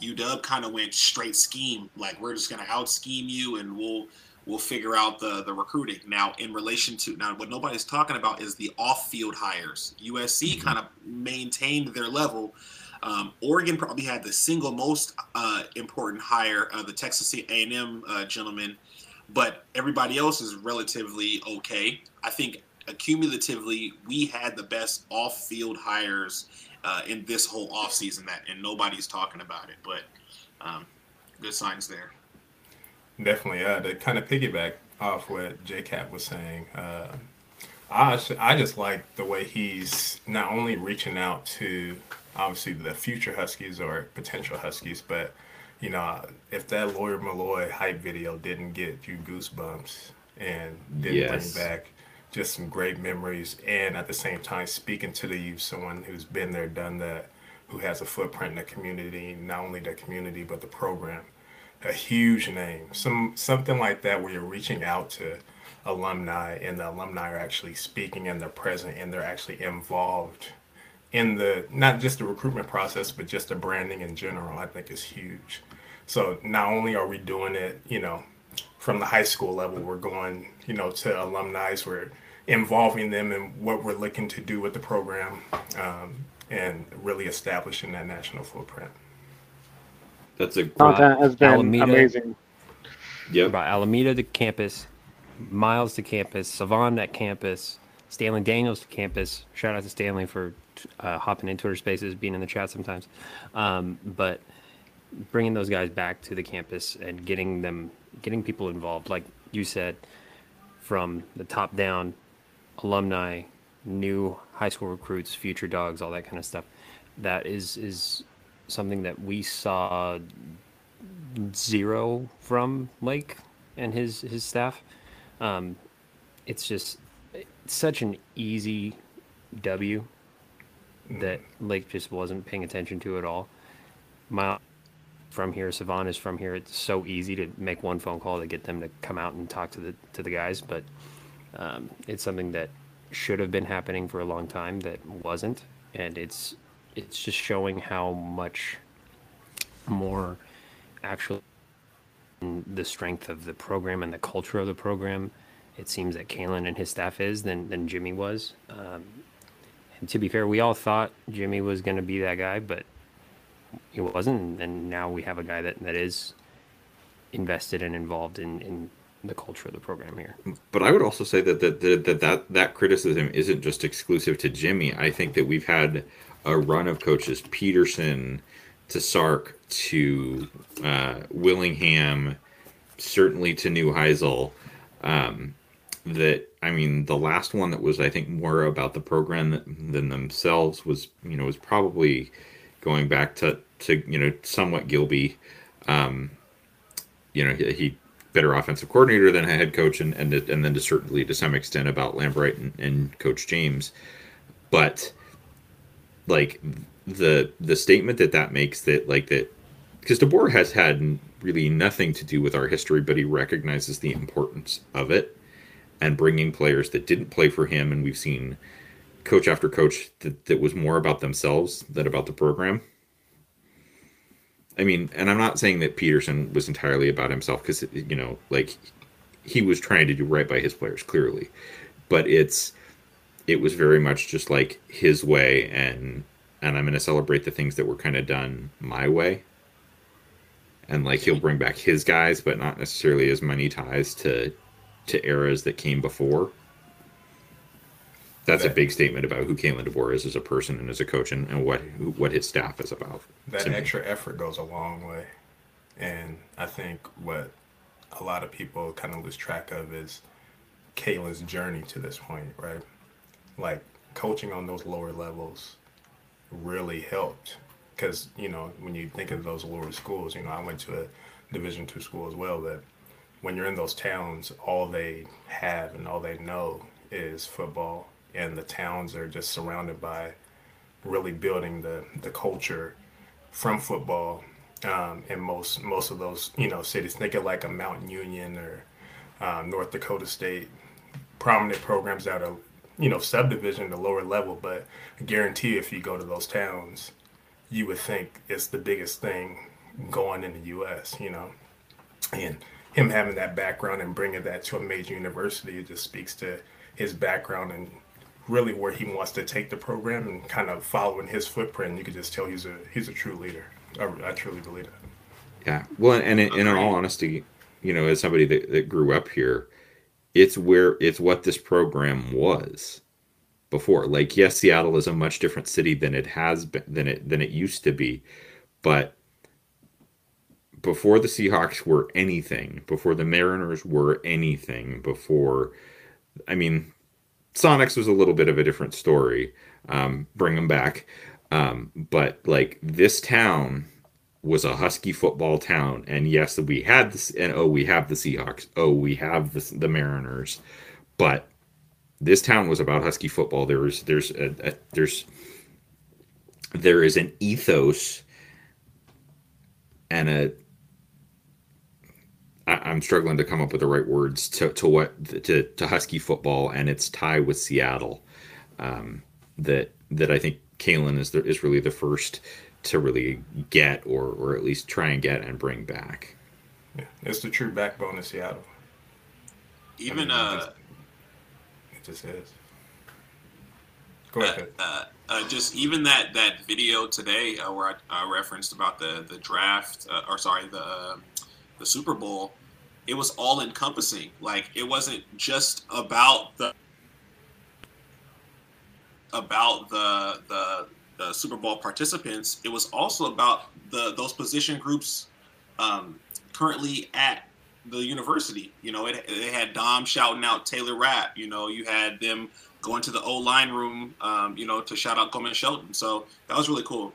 UW kind of went straight scheme, like we're just going to out scheme you and we'll we'll figure out the the recruiting. Now, in relation to now, what nobody's talking about is the off field hires. USC mm-hmm. kind of maintained their level. Um, Oregon probably had the single most uh, important hire, uh, the Texas A&M uh, gentleman, but everybody else is relatively okay. I think accumulatively, we had the best off-field hires uh, in this whole offseason that, and nobody's talking about it. But um, good signs there. Definitely. Uh, to kind of piggyback off what JCap was saying, uh, I, I just like the way he's not only reaching out to obviously the future Huskies or potential Huskies, but you know, if that Lawyer Milloy hype video didn't get you goosebumps and didn't yes. bring back just some great memories and at the same time speaking to the youth, someone who's been there, done that, who has a footprint in the community, not only the community but the program. A huge name. Some something like that where you're reaching out to alumni and the alumni are actually speaking and they're present and they're actually involved in the not just the recruitment process but just the branding in general i think is huge so not only are we doing it you know from the high school level. We're going, you know, to alumni. We're involving them in what we're looking to do with the program, um, and really establishing that national footprint. That's a great, that has been Alameda, amazing. Yeah, about Alameda to campus, Miles to campus, Savon at campus, Stanley Daniels to campus. Shout out to Stanley for uh, hopping in Twitter Spaces, being in the chat sometimes. Um, but bringing those guys back to the campus and getting them getting people involved, like you said, from the top down, alumni, new high school recruits, future dogs, all that kind of stuff. That is is something that we saw zero from Lake and his his staff. Um, it's just it's such an easy W that Lake just wasn't paying attention to at all. My from here. Savon is from here. It's so easy to make one phone call to get them to come out and talk to the to the guys. But um, it's something that should have been happening for a long time that wasn't, and it's it's just showing how much more actually the strength of the program and the culture of the program. It seems that Kalen and his staff is than than Jimmy was. Um, and to be fair, we all thought Jimmy was going to be that guy, but he wasn't, and now we have a guy that, that is invested and involved in, in the culture of the program here. But I would also say that that, that that that that criticism isn't just exclusive to Jimmy. I think that we've had a run of coaches, Peterson to Sark to uh, Willingham, certainly to Neuheisel. Um, that I mean, the last one that was I think more about the program than themselves was you know was probably going back to to you know somewhat Gilby. Um, you know he, he, better offensive coordinator than a head coach, and and and then to certainly to some extent about Lambright and, and Coach James, but like the the statement that that makes that like that because DeBoer has had really nothing to do with our history, but he recognizes the importance of it and bringing players that didn't play for him, and we've seen coach after coach that, that was more about themselves than about the program. I mean, and I'm not saying that Peterson was entirely about himself because you know, like he was trying to do right by his players clearly, but it's it was very much just like his way, and and I'm going to celebrate the things that were kind of done my way, and like he'll bring back his guys, but not necessarily as many ties to to eras that came before that's that, a big statement about who Kalen DeBoer is as a person and as a coach, and, and what what his staff is about. That extra me. effort goes a long way, and I think what a lot of people kind of lose track of is Kalen's journey to this point, right? Like coaching on those lower levels really helped because you know when you think of those lower schools, you know I went to a Division two school as well. That when you're in those towns, all they have and all they know is football and the towns are just surrounded by really building the the culture from football um, in most most of those you know cities. Think of like a Mount Union or um, North Dakota State, prominent programs that are you know subdivision, the lower level. But I guarantee if you go to those towns, you would think it's the biggest thing going in the U.S. You know, and him having that background and bringing that to a major university, it just speaks to his background and really where he wants to take the program and kind of following his footprint. You could just tell he's a he's a true leader. I, I truly believe that. Yeah. Well, and, in, in all honesty, you know, as somebody that, that grew up here, it's where it's what this program was before. Like, yes, Seattle is a much different city than it has been than it than it used to be, but before the Seahawks were anything, before the Mariners were anything, before I mean, Sonics was a little bit of a different story. Um, bring them back, um, but like this town was a Husky football town, and yes, we had this, and oh, we have the Seahawks, oh, we have the the Mariners, but this town was about Husky football. There was there's a, a there's there is an ethos and a I, am struggling to come up with the right words to, to what to, to Husky football and its tie with Seattle. Um, that that I think Kalen is the, is really the first to really get or or at least try and get and bring back. Yeah, it's the true backbone of Seattle. Even I mean, uh, it just is. Go ahead. Uh, uh, just even that that video today uh, where I, I, referenced about the the draft uh, or sorry the the Super Bowl, it was all encompassing. Like it wasn't just about the about the the the Super Bowl participants. It was also about the those position groups um, currently at the university. You know, it, it had Dom shouting out Taylor Rapp. You know, you had them going to the O line room. Um, you know, to shout out Coleman Shelton. So that was really cool.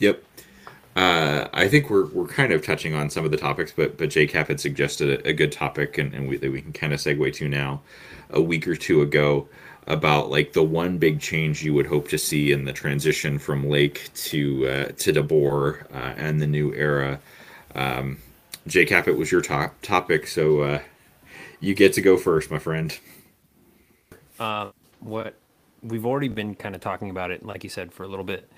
Yep. Uh, I think we're, we're kind of touching on some of the topics, but but JCap had suggested a, a good topic, and, and we, that we can kind of segue to now. A week or two ago, about like the one big change you would hope to see in the transition from Lake to uh, to DeBoer uh, and the new era. Um, JCap, it was your top topic, so uh, you get to go first, my friend. Uh, what we've already been kind of talking about it, like you said, for a little bit.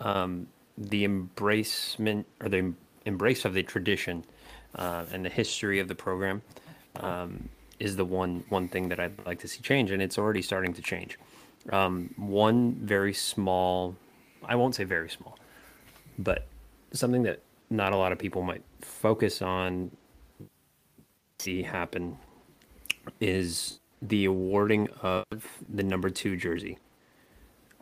Um, the embracement or the embrace of the tradition uh, and the history of the program um, is the one one thing that I'd like to see change, and it's already starting to change. Um, one very small, I won't say very small, but something that not a lot of people might focus on see happen is the awarding of the number two jersey.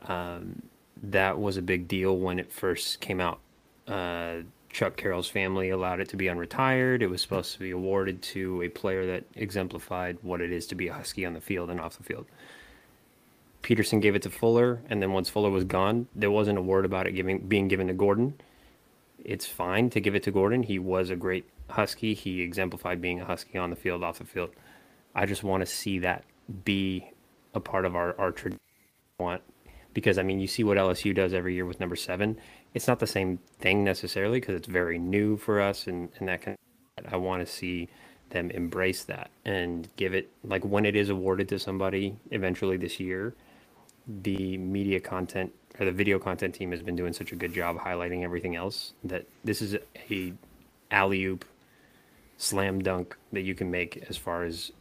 Um, that was a big deal when it first came out. Uh, Chuck Carroll's family allowed it to be unretired. It was supposed to be awarded to a player that exemplified what it is to be a Husky on the field and off the field. Peterson gave it to Fuller, and then once Fuller was gone, there wasn't a word about it giving being given to Gordon. It's fine to give it to Gordon. He was a great Husky. He exemplified being a Husky on the field, off the field. I just want to see that be a part of our our tradition. Want because I mean, you see what LSU does every year with number seven. It's not the same thing necessarily because it's very new for us, and and that kind. Of, I want to see them embrace that and give it like when it is awarded to somebody eventually this year. The media content or the video content team has been doing such a good job highlighting everything else that this is a alley oop slam dunk that you can make as far as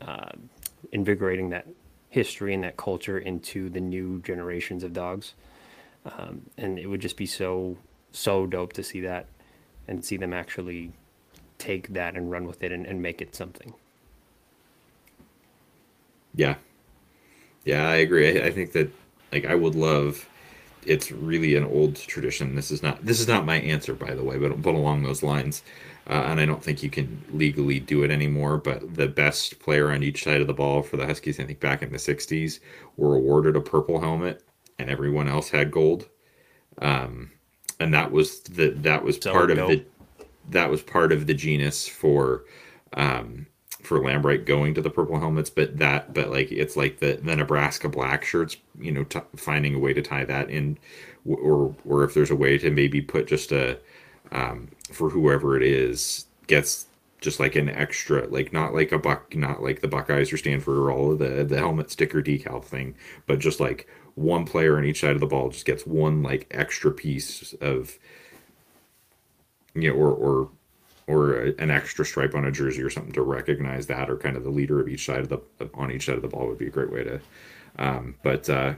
uh, invigorating that history and that culture into the new generations of dogs. Um, and it would just be so so dope to see that and see them actually take that and run with it and, and make it something. Yeah, yeah, I agree. I, I think that like I would love. It's really an old tradition. This is not this is not my answer, by the way, but but along those lines uh, and I don't think you can legally do it anymore. But the best player on each side of the ball for the Huskies, I think back in the '60s, were awarded a purple helmet, and everyone else had gold. Um, and that was the that was so part of the that was part of the genus for um, for Lambright going to the purple helmets, but that, but like it's like the the Nebraska black shirts, you know, t- finding a way to tie that in, or or if there's a way to maybe put just a um, for whoever it is gets just like an extra, like not like a buck, not like the Buckeyes or Stanford or all of the the helmet sticker decal thing, but just like one player on each side of the ball just gets one like extra piece of, you know, or or or an extra stripe on a jersey or something to recognize that, or kind of the leader of each side of the on each side of the ball would be a great way to. Um, but uh,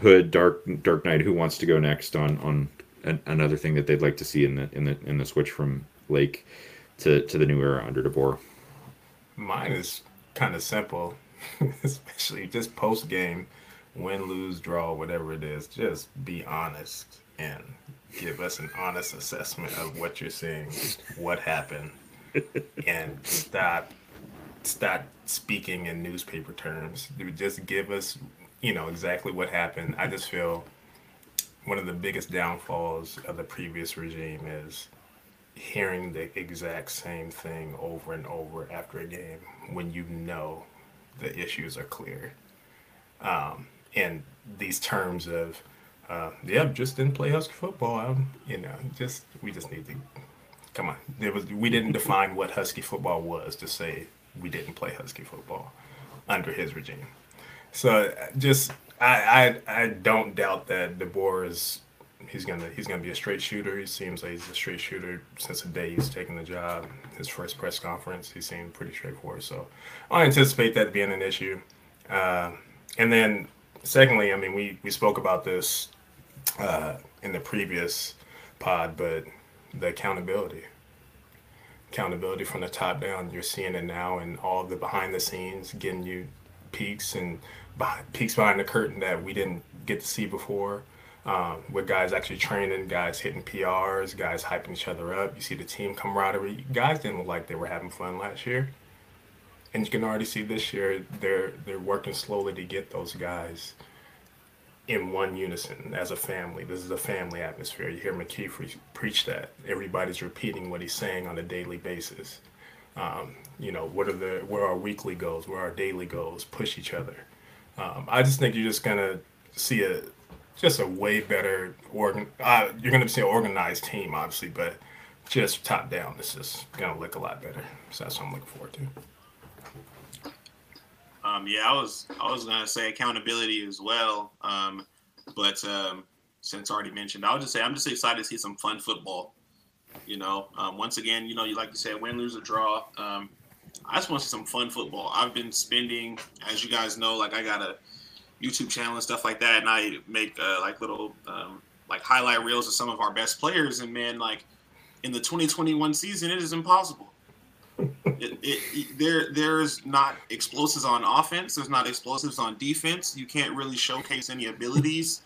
Hood, Dark Dark Knight, who wants to go next on on an, another thing that they'd like to see in the in the in the switch from Lake to to the new era under DeBoer? Mine is kind of simple, especially just post game, win, lose, draw, whatever it is. Just be honest and give us an honest assessment of what you're seeing, what happened, and stop stop speaking in newspaper terms. Just give us, you know, exactly what happened. I just feel one of the biggest downfalls of the previous regime is hearing the exact same thing over and over after a game when you know the issues are clear. Um, and these terms of uh, yeah, just didn't play Husky football. Um, you know, just we just need to come on. There was we didn't define what Husky football was to say we didn't play Husky football under his regime. So just I I, I don't doubt that DeBoer is he's gonna he's gonna be a straight shooter. He seems like he's a straight shooter since the day he's taken the job. His first press conference, he seemed pretty straightforward. So I anticipate that being an issue. Uh, and then secondly, I mean we we spoke about this uh, in the previous pod, but the accountability. Accountability from the top down. You're seeing it now and all the behind the scenes, getting you peeks and behind, peeks behind the curtain that we didn't get to see before. Um, with guys actually training, guys hitting PRs, guys hyping each other up. You see the team camaraderie. Guys didn't look like they were having fun last year, and you can already see this year they're they're working slowly to get those guys in one unison as a family. This is a family atmosphere. You hear McKee preach that. Everybody's repeating what he's saying on a daily basis. Um, you know, what are the where our weekly goals? Where our daily goals? Push each other. Um, I just think you're just gonna see a just a way better organ. Uh, you're gonna see an organized team, obviously, but just top down, this is gonna look a lot better. So that's what I'm looking forward to. Um, yeah, I was I was gonna say accountability as well, um, but um, since already mentioned, I'll just say I'm just excited to see some fun football. You know, um, once again, you know, you like to say win, lose, or draw. Um, I just want to see some fun football. I've been spending, as you guys know, like I got a YouTube channel and stuff like that, and I make uh, like little um, like highlight reels of some of our best players. And man, like in the 2021 season, it is impossible it, it, there there's not explosives on offense. There's not explosives on defense. You can't really showcase any abilities.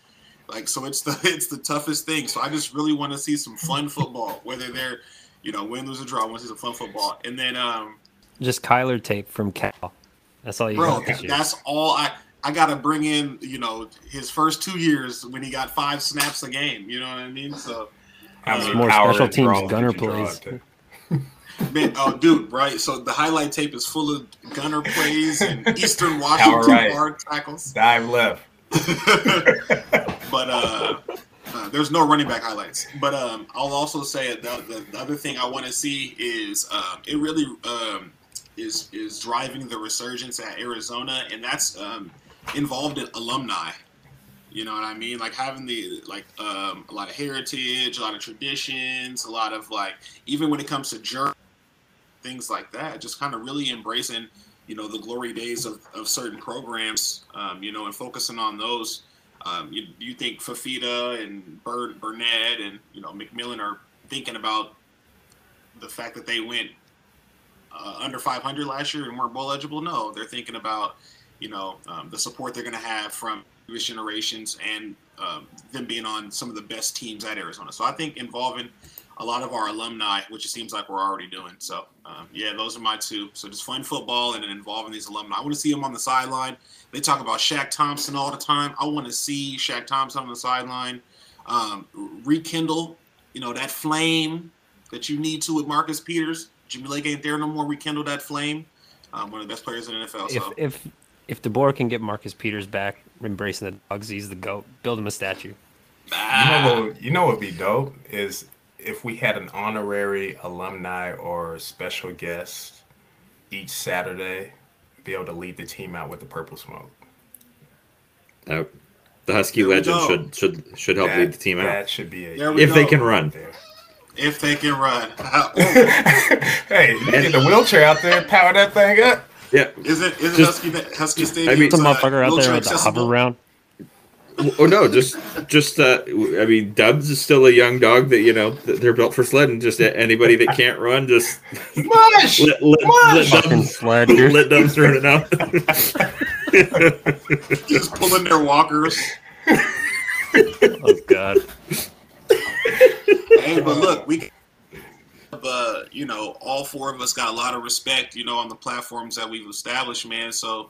Like so, it's the it's the toughest thing. So I just really want to see some fun football. Whether they're, you know, win, lose, or draw. I want to see some fun football. And then um, just Kyler tape from Cal. That's all you bro, got. That's all I. I gotta bring in, you know, his first two years when he got five snaps a game. You know what I mean? So, uh, more special teams gunner plays. Man, oh, dude, right? So the highlight tape is full of gunner plays and Eastern Washington right. hard tackles. Dive left. but uh, uh, there's no running back highlights. But um, I'll also say the, the, the, other thing I want to see is um, it really um, is is driving the resurgence at Arizona, and that's um, involved in alumni. You know what I mean? Like having the like um, a lot of heritage, a lot of traditions, a lot of like even when it comes to journey things like that. Just kind of really embracing, you know, the glory days of, of certain programs, um, you know, and focusing on those. Um, you, you think Fafita and Bird, Burnett and, you know, McMillan are thinking about the fact that they went uh, under 500 last year and weren't bowl eligible? No, they're thinking about, you know, um, the support they're going to have from previous generations and um, them being on some of the best teams at Arizona. So I think involving a lot of our alumni, which it seems like we're already doing. So, um, yeah, those are my two. So just fun football and then involving these alumni. I want to see them on the sideline. They talk about Shaq Thompson all the time. I want to see Shaq Thompson on the sideline um, rekindle, you know, that flame that you need to with Marcus Peters. Jimmy Lake ain't there no more. Rekindle that flame. Um, one of the best players in the NFL. If So if if DeBoer can get Marcus Peters back, embracing the dogs, he's the goat. Build him a statue. You know what? You know what would be dope is if we had an honorary alumni or special guest each Saturday, be able to lead the team out with the purple smoke. Uh, the Husky There legend go. should should should help That, lead the team out that should be a we if they can run. there. if they can run, hey, you get the wheelchair out there, power that thing up. Yeah. is it is it Just- Husky Husky Stadium? I mean- Some motherfucker out there with the hover accessible? round. Oh no, just just uh, I mean, Dubs is still a young dog that you know they're built for sledding. Just anybody that can't run, just Mush! let let, let, Mush! Fucking Dubs, sled, let Dubs run it out. Just pulling their walkers. Oh god. hey, but look, we, uh, you know, all four of us got a lot of respect, you know, on the platforms that we've established, man. So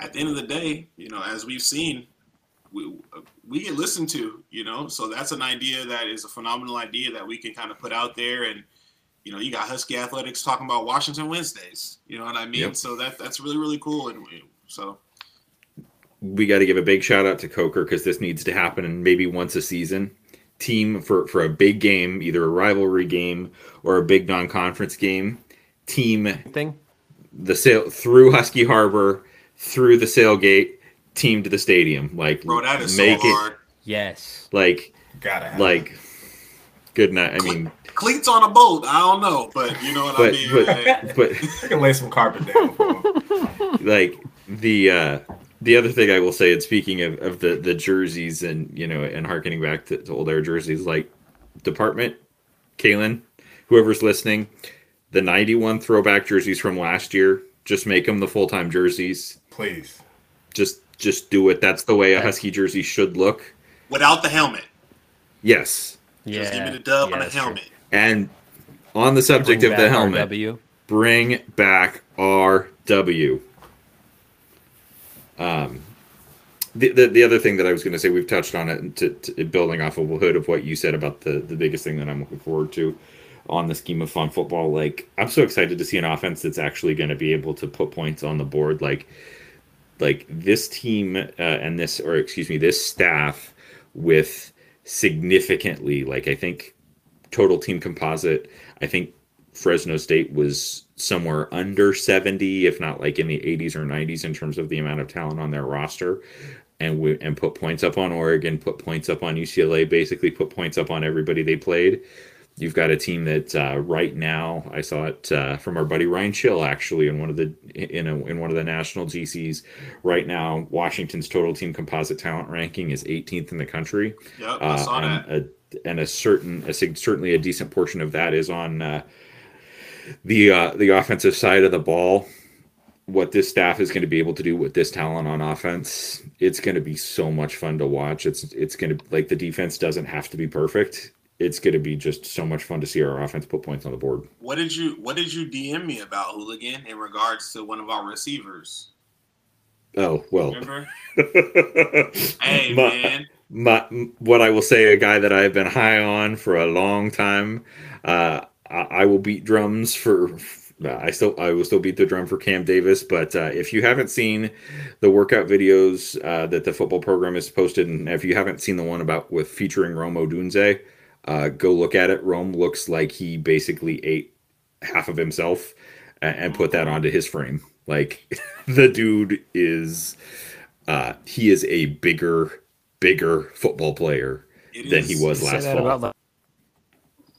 at the end of the day, you know, as we've seen, we we get listened to, you know. So that's an idea that is a phenomenal idea that we can kind of put out there, and you know, you got Husky Athletics talking about Washington Wednesdays, you know what I mean? Yep. So that that's really really cool, and we- so we got to give a big shout out to Coker because this needs to happen and maybe once a season. Team for for a big game, either a rivalry game or a big non-conference game. Team Thing. the sail through Husky Harbor, through the sailgate, team to the stadium. Like bro, that is so make hard. it Yes. like Gotta have like good night. I mean, Cleats on a boat, I don't know, but you know what I mean. man? but but I can lay some carpet down like the uh the other thing I will say, and speaking of, of the the jerseys and you know and harkening back to, to old air jerseys, like department, Kalen, whoever's listening, the ninety one throwback jerseys from last year, just make them the full time jerseys. Please. Just just do it. That's the way a Husky jersey should look. Without the helmet. Yes. Yeah. Just give me the dub yeah, on the that's true. helmet. And on the subject Bring of the helmet, RW. bring back RW. Um, the, the, the other thing that I was going to say, we've touched on it, to, to building off of Hood of what you said about the the biggest thing that I'm looking forward to on the scheme of fun football. Like, I'm so excited to see an offense that's actually going to be able to put points on the board. Like, like this team uh, and this, or excuse me, this staff with significantly, like I think total team composite. I think Fresno State was somewhere under 70, if not like in the 80s or 90s in terms of the amount of talent on their roster. And we, and put points up on Oregon, put points up on UCLA, basically put points up on everybody they played. You've got a team that uh, right now I saw it uh, from our buddy Ryan Chill actually in one of the in a, in one of the national GCs. Right now, Washington's total team composite talent ranking is 18th in the country Yep, I uh, saw that. and a, and a certain a, certainly a decent portion of that is on uh, the uh, the offensive side of the ball. What this staff is going to be able to do with this talent on offense, it's going to be so much fun to watch. It's it's going to like the defense doesn't have to be perfect. It's going to be just so much fun to see our offense put points on the board. What did you What did you DM me about Hooligan in regards to one of our receivers? Oh well, Hey My- man, my what I will say, a guy that I've been high on for a long time. Uh, I, I will beat drums for. I still I will still beat the drum for Cam Davis, but uh, if you haven't seen the workout videos uh, that the football program has posted, and if you haven't seen the one about with featuring Rome Odunze, uh, go look at it. Rome looks like he basically ate half of himself and, and put that onto his frame. Like the dude is, uh, he is a bigger, bigger football player it than is- he was last that fall. about the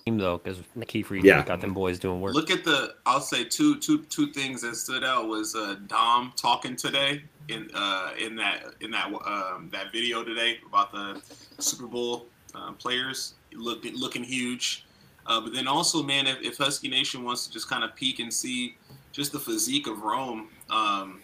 team though, because Kiefer Yeah. got them boys doing work. Look at the. I'll say two two two things that stood out was uh, Dom talking today in uh, in that in that um, that video today about the Super Bowl uh, players looking looking huge. Uh, but then also, man, if, if Husky Nation wants to just kind of peek and see just the physique of Rome, um,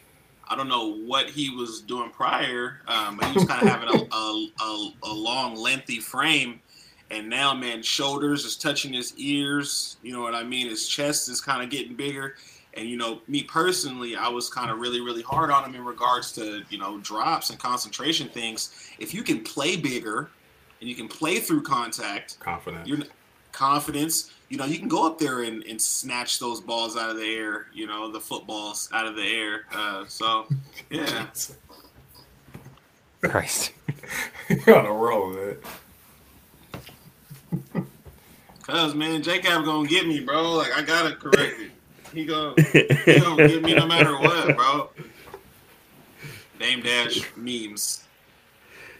I don't know what he was doing prior, um, but he was kind of having a, a, a, a long, lengthy frame. And now, man, shoulders is touching his ears. You know what I mean? His chest is kind of getting bigger. And, you know, me personally, I was kind of really, really hard on him in regards to, you know, drops and concentration things. If you can play bigger and you can play through contact, Confident. you're confidence. You know, you can go up there and, and snatch those balls out of the air. You know, the footballs out of the air. Uh, so, yeah. Christ. You're on a roll with it. Cause man, Jacob gonna get me, bro. Like I gotta correct it. He gonna he gonna get me no matter what, bro. Name dash memes.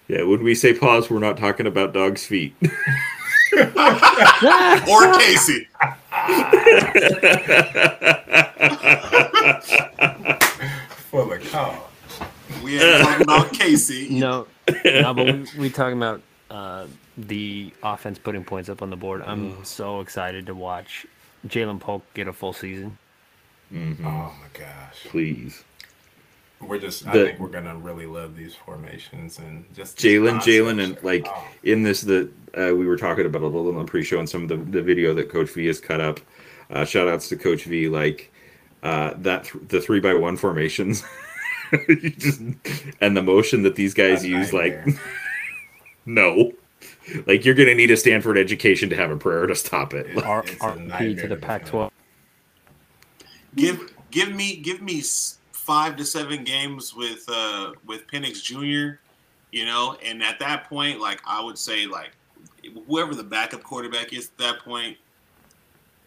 Yeah, when we say pause, we're not talking about dog's feet. Or Casey. For the cause. We ain't talking about Casey. No, no, but we we talking about uh, the offense putting points up on the board. I'm so excited to watch Ja'Lynn Polk get a full season. Mhm. Oh my gosh. Please. We're just I think we're gonna really love these formations and just Jalen, concepts Jalen, and like oh, in this, the uh, we were talking about a little in the pre-show and some of the, the video that Coach V has cut up. Uh, shout outs to Coach V, like uh, that th- the three by one formations, You just and the motion that these guys a use. Like, no, like you're gonna need a Stanford education to have a prayer to stop it. It- R- RP to the Pac-12. Give give me give me s- five to seven games with uh with Penix Jr. You know, and at that point, like I would say, like whoever the backup quarterback is at that point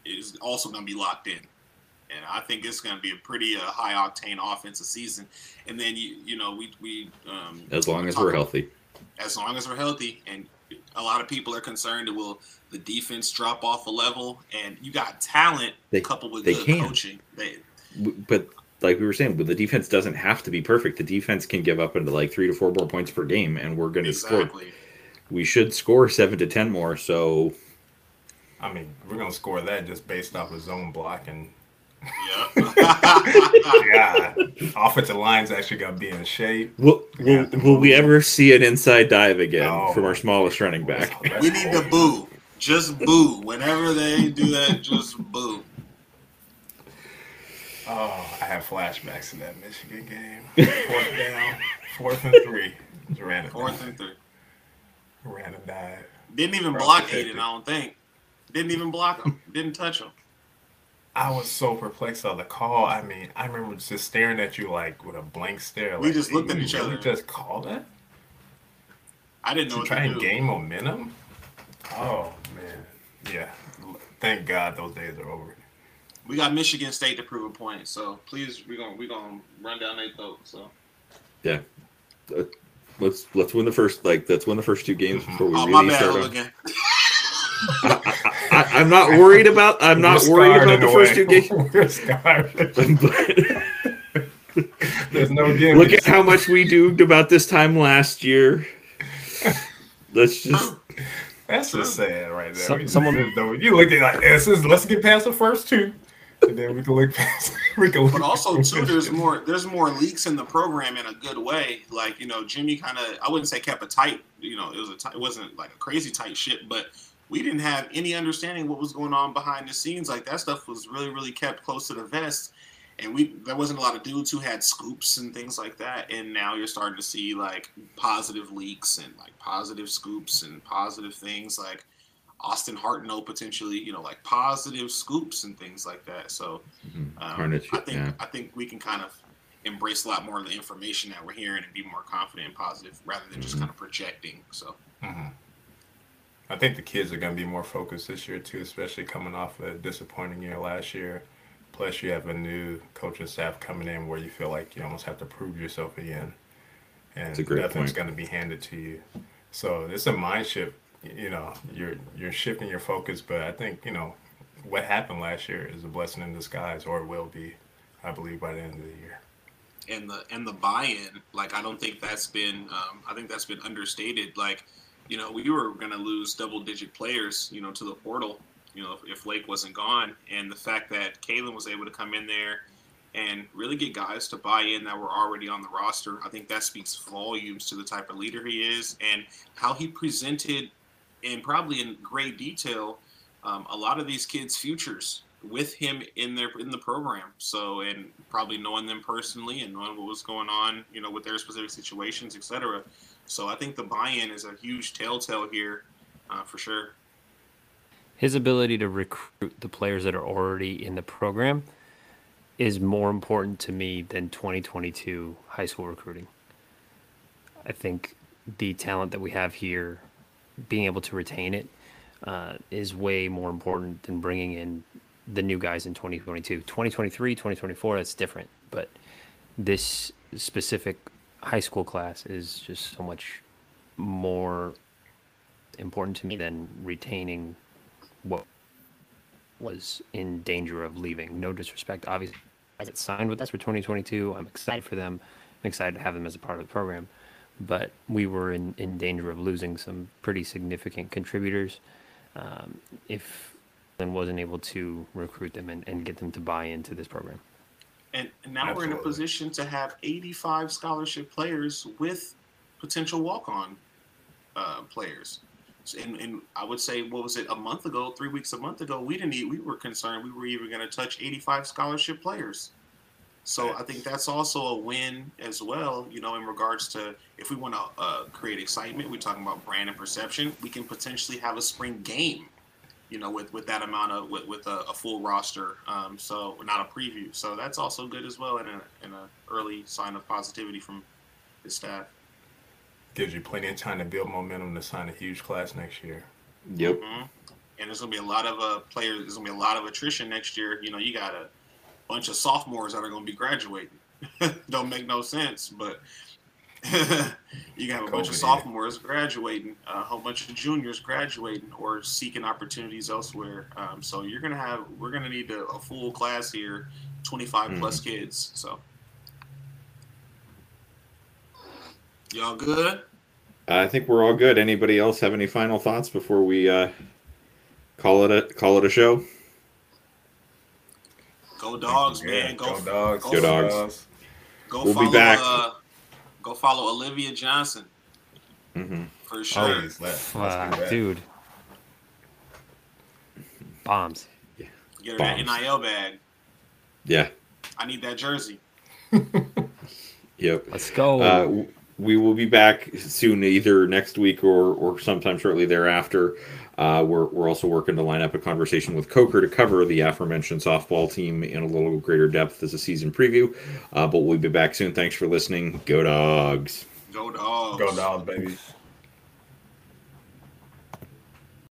is also going to be locked in. And I think it's going to be a pretty uh, high octane offensive season. And then you you know we we um, As long as we're healthy. as long as we're healthy. And a lot of people are concerned that will the defense drop off a level, and you got talent They- coupled with good can. coaching. They, But like we were saying, the defense doesn't have to be perfect. The defense can give up into like three to four more points per game, and we're going to score. We should score seven to ten more. So I mean, we're gonna score that just based off of zone blocking. Yeah. Yeah, offensive line's actually gonna be in shape. will We will, will we ever see an inside dive again No. from our smallest running back? We need to boo. Just boo. Whenever they do that, just boo. Oh, I have flashbacks to that Michigan game. Fourth down, fourth and three. Just ran it. Fourth and three. Ran and dive. Didn't even Cross block protected. Aiden, I don't think. Didn't even block him. Didn't touch him. I was so perplexed on the call. I mean, I remember just staring at you like with a blank stare. We like, just looked at each really other." Just call that I didn't know to what try to and do. gain momentum. Oh man, yeah. Thank God those days are over. We got Michigan State to prove a point, so please we're gonna we're gonna run down their throat. So Yeah. Uh, Let's let's win the first like let's win the first two games before we oh my really bad start. On. Hooligan. I, I'm not worried about I'm not We're worried about the first two games. We're scarred. But There's no gimmicks. look at how much we duped about this time last year. Let's just That's just sad right there. Some- We- someone- though, you look at it like this is let's get past the first two, and then we can look past. We can. Look But also too, there's more there's more leaks in the program in a good way. Like you know, Jimmy kind of I wouldn't say kept a tight. You know, it was a tight, it wasn't like a crazy tight ship, but we didn't have any understanding what was going on behind the scenes. Like that stuff was really really kept close to the vest, and we there wasn't a lot of dudes who had scoops and things like that. And now you're starting to see like positive leaks and like positive scoops and positive things like. Austin Hartnell potentially, you know, like positive scoops and things like that. So, um, Harnett, I think yeah. I think we can kind of embrace a lot more of the information that we're hearing and be more confident and positive rather than just Mhm. kind of projecting. So Mhm. I think the kids are going to be more focused this year too, especially coming off a disappointing year last year. Plus, you have a new coaching staff coming in where you feel like you almost have to prove yourself again, and That's a great nothing's going to be handed to you. So it's a mind shift. You know, you're you're shifting your focus, but I think you know what happened last year is a blessing in disguise, or will be, I believe, by the end of the year. and the and the buy-in, like I don't think that's been um, I think that's been understated. Like you know we were going to lose double-digit players, you know, to the portal. You know, if, if Lake wasn't gone, and the fact that Kalen was able to come in there and really get guys to buy in that were already on the roster, I think that speaks volumes to the type of leader he is and how he presented, and probably in great detail, um, a lot of these kids' futures with him in their in the program. So and probably knowing them personally and knowing what was going on, you know, with their specific situations, etc. So I think the buy-in is a huge telltale here, uh, for sure. his ability to recruit the players that are already in the program is more important to me than 2022 high school recruiting. I think the talent that we have here, being able to retain it, uh, is way more important than bringing in the new guys in 2022. 2023, 2024, that's different. But this specific high school class is just so much more important to me than retaining what was in danger of leaving. No disrespect, obviously, guys that signed with us for 2022. I'm excited for them. I'm excited to have them as a part of the program. But we were in, in danger of losing some pretty significant contributors um, if then wasn't able to recruit them and, and get them to buy into this program. And, and now Absolutely. we're in a position to have 85 scholarship players with potential walk-on uh, players. And, and, I would say, what was it, a month ago, three weeks, a month ago, we didn't. we were concerned we were even going to touch 85 scholarship players. So I think that's also a win as well. You know, in regards to if we want to uh, create excitement, we're talking about brand and perception. We can potentially have a spring game. You know, with with that amount of with, with a, a full roster. Um, so not a preview. So that's also good as well, and a and a early sign of positivity from his staff gives you plenty of time to build momentum to sign a huge class next year. Yep. Mm-hmm. And there's gonna be a lot of uh, players. There's gonna be a lot of attrition next year. You know, you got a bunch of sophomores that are gonna be graduating. Don't make no sense, but you got a COVID bunch of sophomores graduating, a whole bunch of juniors graduating or seeking opportunities elsewhere. Um, so you're gonna have we're gonna need a, a full class here, 25 mm-hmm. plus kids. So Y'all good? I think we're all good. Anybody else have any final thoughts before we uh, call it a call it a show? Go dogs, man. Go, go dogs. Go, go dogs. Go we'll follow, be back. Uh, go follow Olivia Johnson. Mm-hmm. For sure. Oh, dude. Bombs. Yeah. Get her Bombs. that NIL bag. Yeah. I need that jersey. yep. Let's go. Uh, we will be back soon, either next week or or sometime shortly thereafter. Uh, we're, we're also working to line up a conversation with Coker to cover the aforementioned softball team in a little greater depth as a season preview. Uh, but we'll be back soon. Thanks for listening. Go dogs. Go dogs. Go dogs, baby.